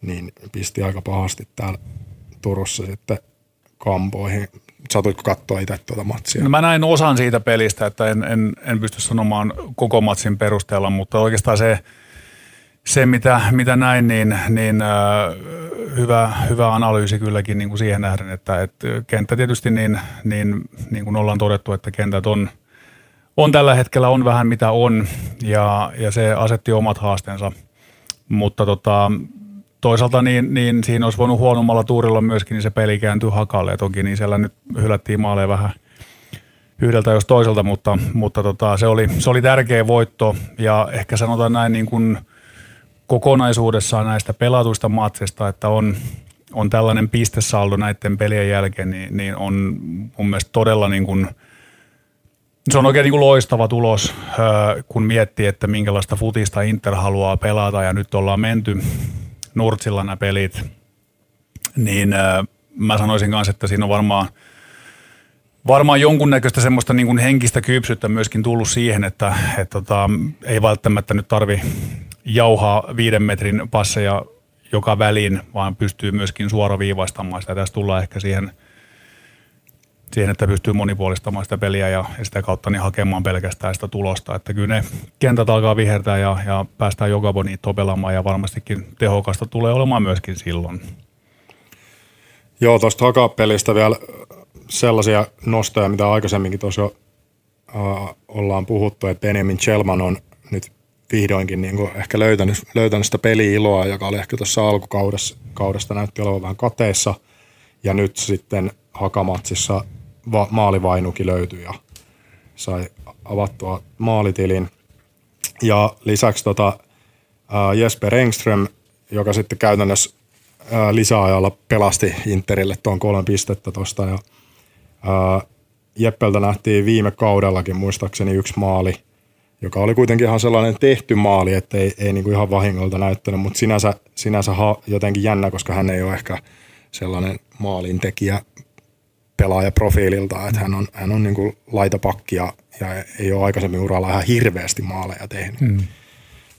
niin pisti aika pahasti täällä Turussa sitten kampoihin. Satuitko katsoa itse tuota matsia? No mä näin osan siitä pelistä, että en, en, en pysty sanomaan koko matsin perusteella, mutta oikeastaan se, se mitä, mitä näin, niin, niin äh, hyvä, hyvä analyysi kylläkin niin kuin siihen nähden, että, että kenttä tietysti niin, niin, niin kuin ollaan todettu, että kentät on, on tällä hetkellä on vähän mitä on ja, ja se asetti omat haasteensa, mutta tota, toisaalta niin, niin siinä olisi voinut huonommalla tuurilla myöskin, niin se peli kääntyi hakalle. Toki niin siellä nyt hylättiin maaleja vähän yhdeltä jos toiselta, mutta, mutta tota, se, oli, se oli tärkeä voitto ja ehkä sanotaan näin niin kuin kokonaisuudessaan näistä pelatuista matsista, että on, on tällainen pistesaldo näiden pelien jälkeen, niin, niin on mun mielestä todella niin kuin, se on oikein niin loistava tulos, kun miettii, että minkälaista futista Inter haluaa pelata ja nyt ollaan menty Nurtsilla nämä pelit, niin mä sanoisin kanssa, että siinä on varmaan, varmaan jonkunnäköistä semmoista niin kuin henkistä kypsyyttä myöskin tullut siihen, että et tota, ei välttämättä nyt tarvi jauhaa viiden metrin passeja joka väliin, vaan pystyy myöskin suoraviivaistamaan sitä. Tässä tullaan ehkä siihen, siihen, että pystyy monipuolistamaan sitä peliä ja, sitä kautta niin hakemaan pelkästään sitä tulosta. Että kyllä ne kentät alkaa vihertää ja, ja päästään joka bonito pelaamaan ja varmastikin tehokasta tulee olemaan myöskin silloin. Joo, tuosta hakapelistä vielä sellaisia nostoja, mitä aikaisemminkin tuossa ollaan puhuttu, että Benjamin Chelman on nyt vihdoinkin niin kuin ehkä löytänyt, löytänyt sitä peli-iloa, joka oli ehkä tuossa alkukaudesta kaudesta näytti olevan vähän kateessa. Ja nyt sitten hakamatsissa va- maalivainukin löytyi ja sai avattua maalitilin. Ja lisäksi tota, ää, Jesper Engström, joka sitten käytännössä ää, lisäajalla pelasti Interille tuon kolme pistettä tuosta. Ja, ää, Jeppeltä nähtiin viime kaudellakin muistaakseni yksi maali, joka oli kuitenkin ihan sellainen tehty maali, että ei, ei niinku ihan vahingolta näyttänyt, mutta sinänsä, sinänsä ha, jotenkin jännä, koska hän ei ole ehkä sellainen maalintekijä pelaaja profiililta, että hän on, hän on niin kuin laitapakki ja, ja ei ole aikaisemmin uralla ihan hirveästi maaleja tehnyt. Mm.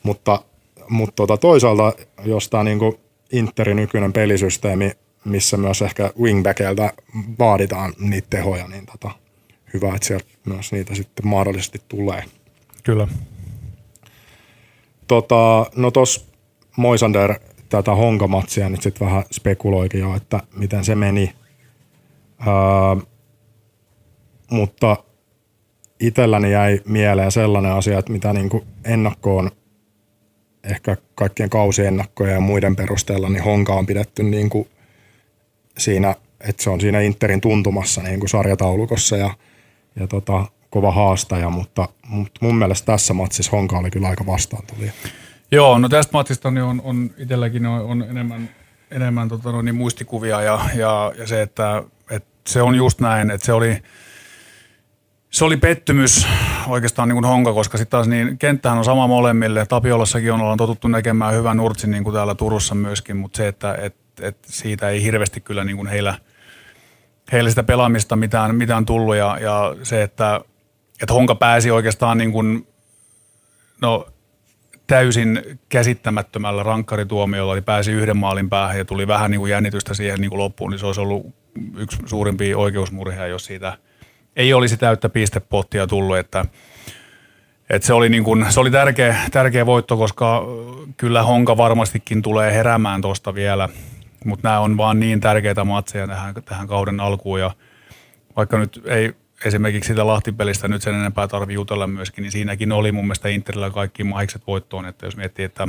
Mutta, mutta tota, toisaalta, jos tämä niin kuin Interin nykyinen pelisysteemi, missä myös ehkä wingbackeilta vaaditaan niitä tehoja, niin tota, hyvä, että sieltä myös niitä sitten mahdollisesti tulee. Kyllä. Tota, no tos Moisander tätä honkamatsia nyt sitten vähän spekuloikin jo, että miten se meni. Öö, mutta itselläni jäi mieleen sellainen asia, että mitä niin kuin ennakkoon, ehkä kaikkien kausiennakkojen ja muiden perusteella, niin Honka on pidetty niin kuin siinä, että se on siinä Interin tuntumassa niin kuin sarjataulukossa ja, ja tota, kova haastaja, mutta, mutta mun mielestä tässä matsissa Honka oli kyllä aika vastaan tuli. Joo, no tästä matsista niin on, on itselläkin on, on enemmän, enemmän tota, no, niin muistikuvia ja, ja, ja se, että se on just näin, että se oli, se oli pettymys oikeastaan niin kuin honka, koska sitten taas niin kenttähän on sama molemmille. Tapiolassakin on ollaan totuttu näkemään hyvän nurtsin niin kuin täällä Turussa myöskin, mutta se, että et, et siitä ei hirveästi kyllä niin kuin heillä, heillä sitä pelaamista mitään, mitään tullut ja, ja se, että, että honka pääsi oikeastaan niin kuin, no täysin käsittämättömällä rankkarituomiolla, eli pääsi yhden maalin päähän ja tuli vähän niin kuin jännitystä siihen niin kuin loppuun, niin se olisi ollut yksi suurimpia oikeusmurhia, jos siitä ei olisi täyttä pistepottia tullut, että, että se oli, niin kuin, se oli tärkeä, tärkeä voitto, koska kyllä Honka varmastikin tulee heräämään tuosta vielä, mutta nämä on vaan niin tärkeitä matseja tähän, tähän kauden alkuun ja vaikka nyt ei esimerkiksi sitä Lahtipelistä nyt sen enempää tarvii jutella myöskin, niin siinäkin oli mun mielestä Interillä kaikki mahikset voittoon, että jos miettii, että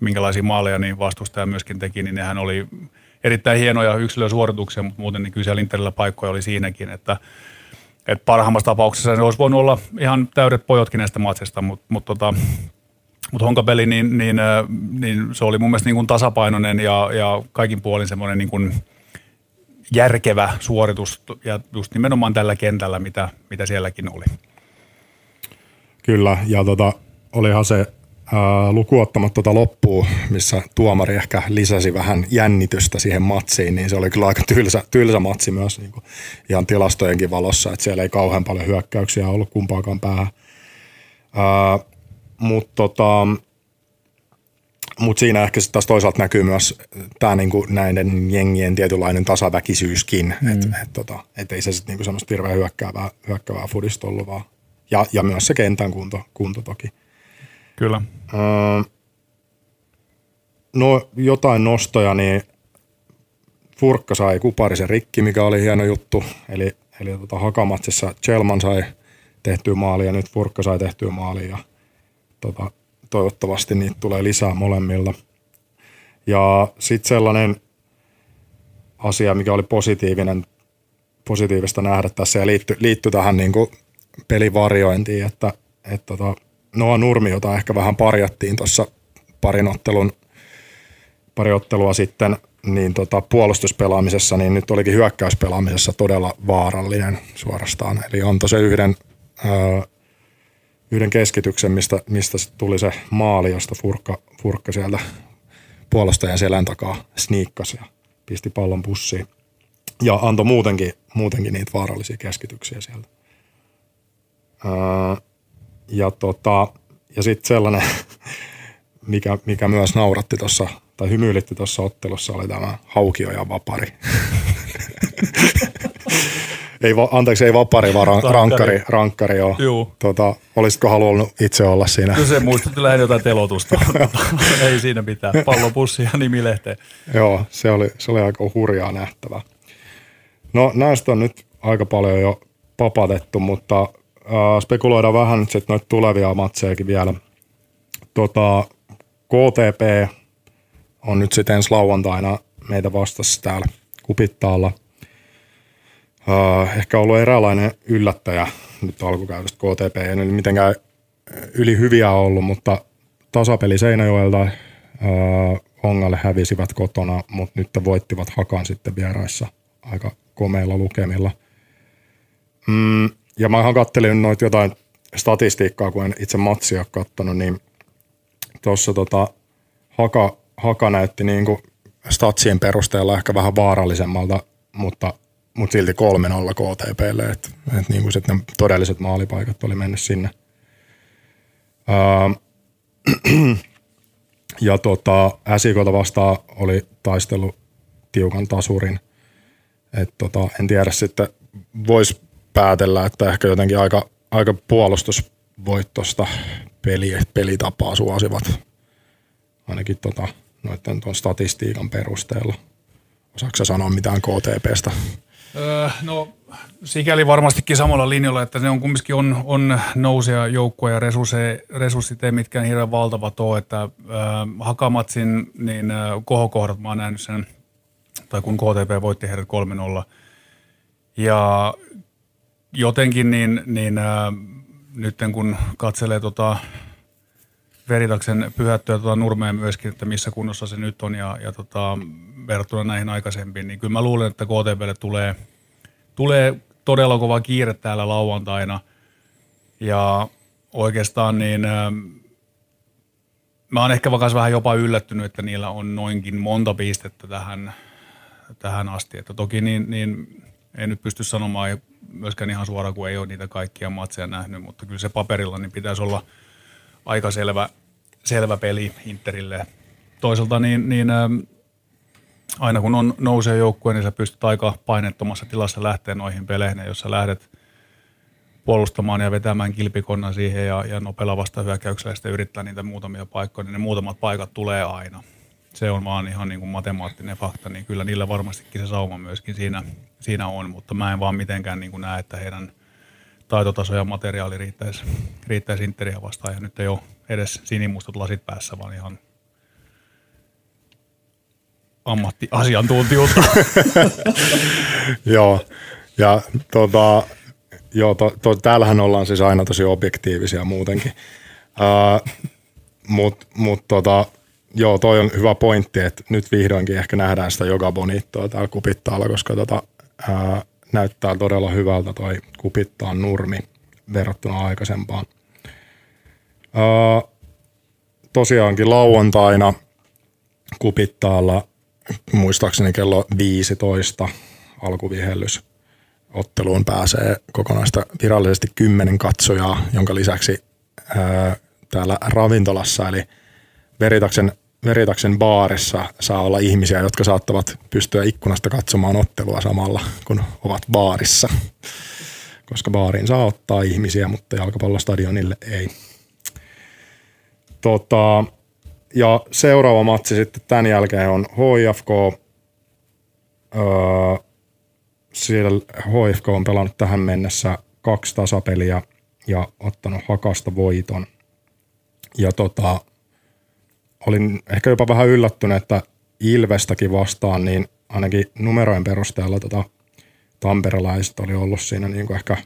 minkälaisia maaleja niin vastustaja myöskin teki, niin nehän oli erittäin hienoja yksilösuorituksia, mutta muuten niin kyllä siellä Interillä paikkoja oli siinäkin, että, että parhaimmassa tapauksessa ne olisi voinut olla ihan täydet pojotkin näistä matsista, mutta, mutta tota, mutta honkapeli, niin, niin, niin, se oli mun mielestä niin kuin tasapainoinen ja, ja kaikin puolin semmoinen niin kuin järkevä suoritus ja just nimenomaan tällä kentällä, mitä, mitä sielläkin oli. Kyllä, ja tota, olihan se lukuottamatta tota loppua, missä tuomari ehkä lisäsi vähän jännitystä siihen matsiin, niin se oli kyllä aika tylsä, tylsä matsi myös niin kuin ihan tilastojenkin valossa, että siellä ei kauhean paljon hyökkäyksiä ollut kumpaakaan päähän. Mutta tota, mut siinä ehkä sitten taas toisaalta näkyy myös tämä niinku näiden jengien tietynlainen tasaväkisyyskin, mm. että et, tota, et ei se sitten niinku semmoista hirveän hyökkäävää, hyökkäävää fudista ollut vaan. Ja, ja myös se kentän kunto, kunto toki. Kyllä. Öö, no jotain nostoja, niin Furkka sai kuparisen rikki, mikä oli hieno juttu. Eli, eli tota, Hakamatsissa Chelman sai tehtyä maalia ja nyt Furkka sai tehtyä maalia. Ja, tota, toivottavasti niitä tulee lisää molemmilla. Ja sitten sellainen asia, mikä oli positiivinen, positiivista nähdä tässä ja liittyi, liittyi tähän niin kuin pelivariointiin, että, että tota, Noa Nurmi, jota ehkä vähän parjattiin tuossa parin ottelun, pari ottelua sitten, niin tota, puolustuspelaamisessa, niin nyt olikin hyökkäyspelaamisessa todella vaarallinen suorastaan. Eli antoi se yhden, öö, yhden keskityksen, mistä, mistä tuli se maali, josta Furkka, Furkka sieltä puolustajan selän takaa sniikkasi ja pisti pallon pussiin. Ja antoi muutenkin, muutenkin niitä vaarallisia keskityksiä sieltä. Öö, ja tota, ja sitten sellainen, mikä, mikä myös nauratti tuossa, tai hymyilitti tuossa ottelussa, oli tämä Haukio ja Vapari. ei, anteeksi, ei Vapari, vaan ran, rankkari, rankkari joo. Juu. Tota, olisitko halunnut itse olla siinä? No se muistutti lähinnä jotain telotusta. ei siinä mitään. Pallopussi ja nimilehteen. joo, se oli, se oli aika hurjaa nähtävää. No näistä on nyt aika paljon jo papatettu, mutta äh, spekuloidaan vähän nyt sitten noita tulevia matsejakin vielä. Tota, KTP on nyt sitten ensi lauantaina meitä vastassa täällä Kupittaalla. Äh, ehkä ollut eräänlainen yllättäjä nyt alkukäytöstä KTP. Ei nyt mitenkään yli hyviä ollut, mutta tasapeli Seinäjoelta äh, Ongalle hävisivät kotona, mutta nyt voittivat Hakan sitten vieraissa aika komeilla lukemilla. Mm, ja mä ihan kattelin noita jotain statistiikkaa, kun en itse matsia katsonut, niin tuossa tota, Haka, Haka näytti niin kuin statsien perusteella ehkä vähän vaarallisemmalta, mutta, mutta silti 3-0 KTPlle, että et niin ne todelliset maalipaikat oli mennyt sinne. Öö, ja tota, Äsikolta vastaan oli taistelu tiukan tasurin. Et tota, en tiedä sitten, voisi päätellä, että ehkä jotenkin aika, aika puolustusvoittosta peli, pelitapaa suosivat ainakin tota, noiden tuon statistiikan perusteella. Osaatko sanoa mitään KTPstä? Öö, no sikäli varmastikin samalla linjalla, että ne on kumminkin on, on nousija joukkoja ja resurssit ei mitkään hirveän valtavat ole, että öö, Hakamatsin niin öö, kohokohdat mä oon nähnyt sen, tai kun KTP voitti heidät 3-0. Ja jotenkin niin, niin äh, nyt kun katselee tota Veritaksen pyhättyä tota Nurmeen myöskin, että missä kunnossa se nyt on ja, ja tota, verrattuna näihin aikaisempiin, niin kyllä mä luulen, että KTPlle tulee, tulee todella kova kiire täällä lauantaina. Ja oikeastaan niin äh, mä oon ehkä vakas vähän jopa yllättynyt, että niillä on noinkin monta pistettä tähän, tähän asti. Että toki niin, niin en nyt pysty sanomaan myöskään ihan suoraan, kun ei ole niitä kaikkia matseja nähnyt, mutta kyllä se paperilla niin pitäisi olla aika selvä, selvä peli Interille. Toisaalta niin, niin ähm, aina kun on nousee joukkue, niin sä pystyt aika painettomassa tilassa lähteä noihin peleihin, jos sä lähdet puolustamaan ja vetämään kilpikonnan siihen ja, ja nopealla vasta hyökkäyksellä sitten yrittää niitä muutamia paikkoja, niin ne muutamat paikat tulee aina se on vaan ihan niin kuin matemaattinen fakta, niin kyllä niillä varmastikin se sauma myöskin siinä, siinä on, mutta mä en vaan mitenkään niin kuin näe, että heidän taitotaso ja materiaali riittäisi, riittäisi Interiä vastaan ja nyt ei ole edes sinimustat lasit päässä, vaan ihan ammattiasiantuntijuutta. joo, ja tota, joo, to, to, täällähän ollaan siis aina tosi objektiivisia muutenkin. Uh, Mutta mut tota, joo, toi on hyvä pointti, että nyt vihdoinkin ehkä nähdään sitä Joga Bonittoa täällä Kupittaalla, koska tota, ää, näyttää todella hyvältä toi Kupittaan nurmi verrattuna aikaisempaan. Ää, tosiaankin lauantaina Kupittaalla muistaakseni kello 15 alkuvihellys otteluun pääsee kokonaista virallisesti kymmenen katsojaa, jonka lisäksi ää, täällä ravintolassa, eli Veritaksen, Veritaksen baarissa saa olla ihmisiä, jotka saattavat pystyä ikkunasta katsomaan ottelua samalla, kun ovat baarissa. Koska baariin saa ottaa ihmisiä, mutta jalkapallostadionille ei. Tota, ja seuraava matsi sitten tämän jälkeen on HIFK. Öö, siellä HIFK on pelannut tähän mennessä kaksi tasapeliä ja ottanut hakasta voiton. Ja tota, olin ehkä jopa vähän yllättynyt, että Ilvestäkin vastaan, niin ainakin numerojen perusteella tota, tamperelaiset oli ollut siinä niin kuin ehkä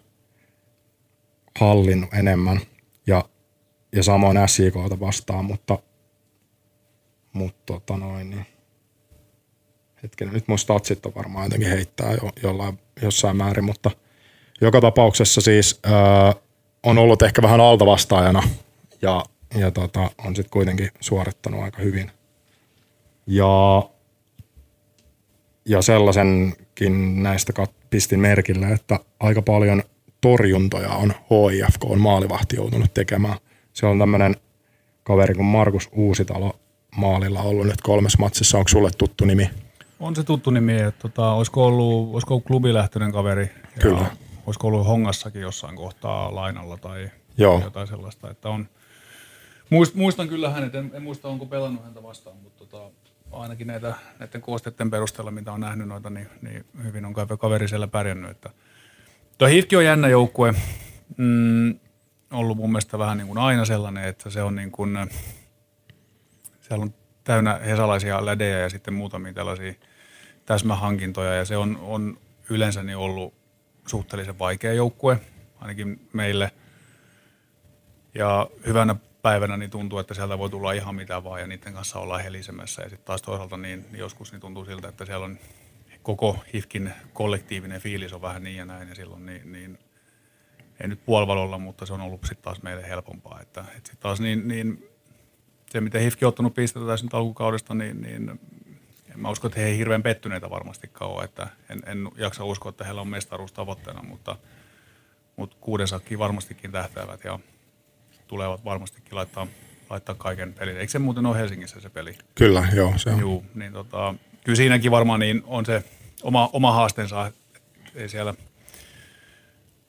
hallinnut enemmän ja, ja samoin SJKta vastaan, mutta, mutta tota noin, niin hetkinen, nyt mun statsit on varmaan jotenkin heittää jo, jollain, jossain määrin, mutta joka tapauksessa siis ää, on ollut ehkä vähän altavastaajana ja ja tota, on sitten kuitenkin suorittanut aika hyvin. Ja, ja sellaisenkin näistä pistin merkille, että aika paljon torjuntoja on HIFK on maalivahti joutunut tekemään. Se on tämmöinen kaveri kuin Markus Uusitalo maalilla ollut nyt kolmes matsissa. Onko sulle tuttu nimi? On se tuttu nimi. Että tota, olisiko, ollut, olisiko ollut klubilähtöinen kaveri? Kyllä. Ja olisiko ollut Hongassakin jossain kohtaa lainalla tai Joo. jotain sellaista. Että on, Muist, muistan kyllä hänet, en, en muista onko pelannut häntä vastaan, mutta tota, ainakin näitä, näiden koosteiden perusteella, mitä on nähnyt noita, niin, niin hyvin on kaveri siellä pärjännyt. Että. Tuo Hifki on jännä joukkue, mm, ollut mun mielestä vähän niin kuin aina sellainen, että se on niin kuin, siellä on täynnä hesalaisia lädejä ja sitten muutamia tällaisia täsmähankintoja ja se on, on yleensä niin ollut suhteellisen vaikea joukkue, ainakin meille. Ja hyvänä päivänä niin tuntuu, että sieltä voi tulla ihan mitä vaan ja niiden kanssa olla helisemässä. Ja sitten taas toisaalta niin, niin joskus niin tuntuu siltä, että siellä on koko HIFKin kollektiivinen fiilis on vähän niin ja näin ja silloin niin, niin ei nyt puolivalolla, mutta se on ollut sitten taas meille helpompaa. Että, että sitten taas niin, niin se, miten HIFKin on ottanut pistetä tässä nyt alkukaudesta, niin, niin en mä usko, että he ei hirveän pettyneitä varmastikaan ole. Että en, en jaksa uskoa, että heillä on mestaruus tavoitteena, mutta, mutta kuuden varmastikin tähtäävät ja tulevat varmastikin laittaa, laittaa kaiken pelin. Eikö se muuten ole Helsingissä se peli? Kyllä, joo. Se on. Juu, niin tota, kyllä siinäkin varmaan niin on se oma, oma haasteensa. Ei siellä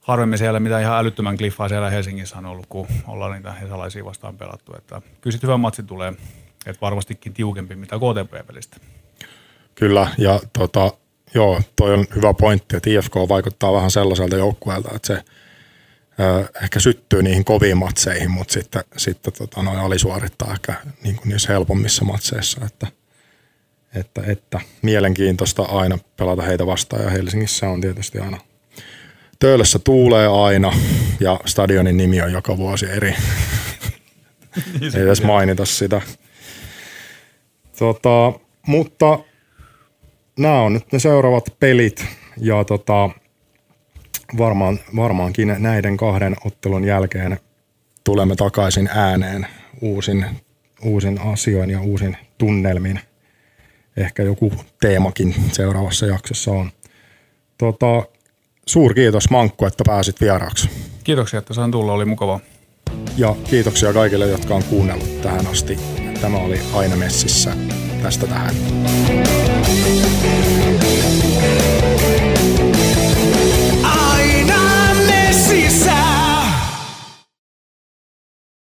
harvemmin siellä mitään ihan älyttömän kliffaa siellä Helsingissä on ollut, kun ollaan niitä hesalaisia vastaan pelattu. Että kyllä sitten hyvä matsi tulee, että varmastikin tiukempi mitä KTP-pelistä. Kyllä, ja tota, joo, toi on hyvä pointti, että IFK vaikuttaa vähän sellaiselta joukkueelta, että se – ehkä syttyy niihin koviin matseihin, mutta sitten, sitten tota, noin alisuorittaa ehkä niin kuin niissä helpommissa matseissa. Että, että, että mielenkiintoista aina pelata heitä vastaan ja Helsingissä on tietysti aina Töölössä tuulee aina ja stadionin nimi on joka vuosi eri. niin Ei edes mainita sitä. Tota, mutta nämä on nyt ne seuraavat pelit ja tota, varmaan, varmaankin näiden kahden ottelun jälkeen tulemme takaisin ääneen uusin, uusin asioin ja uusin tunnelmin. Ehkä joku teemakin seuraavassa jaksossa on. Tota, kiitos Mankku, että pääsit vieraaksi. Kiitoksia, että sain tulla, oli mukavaa. Ja kiitoksia kaikille, jotka on kuunnellut tähän asti. Tämä oli Aina Messissä tästä tähän.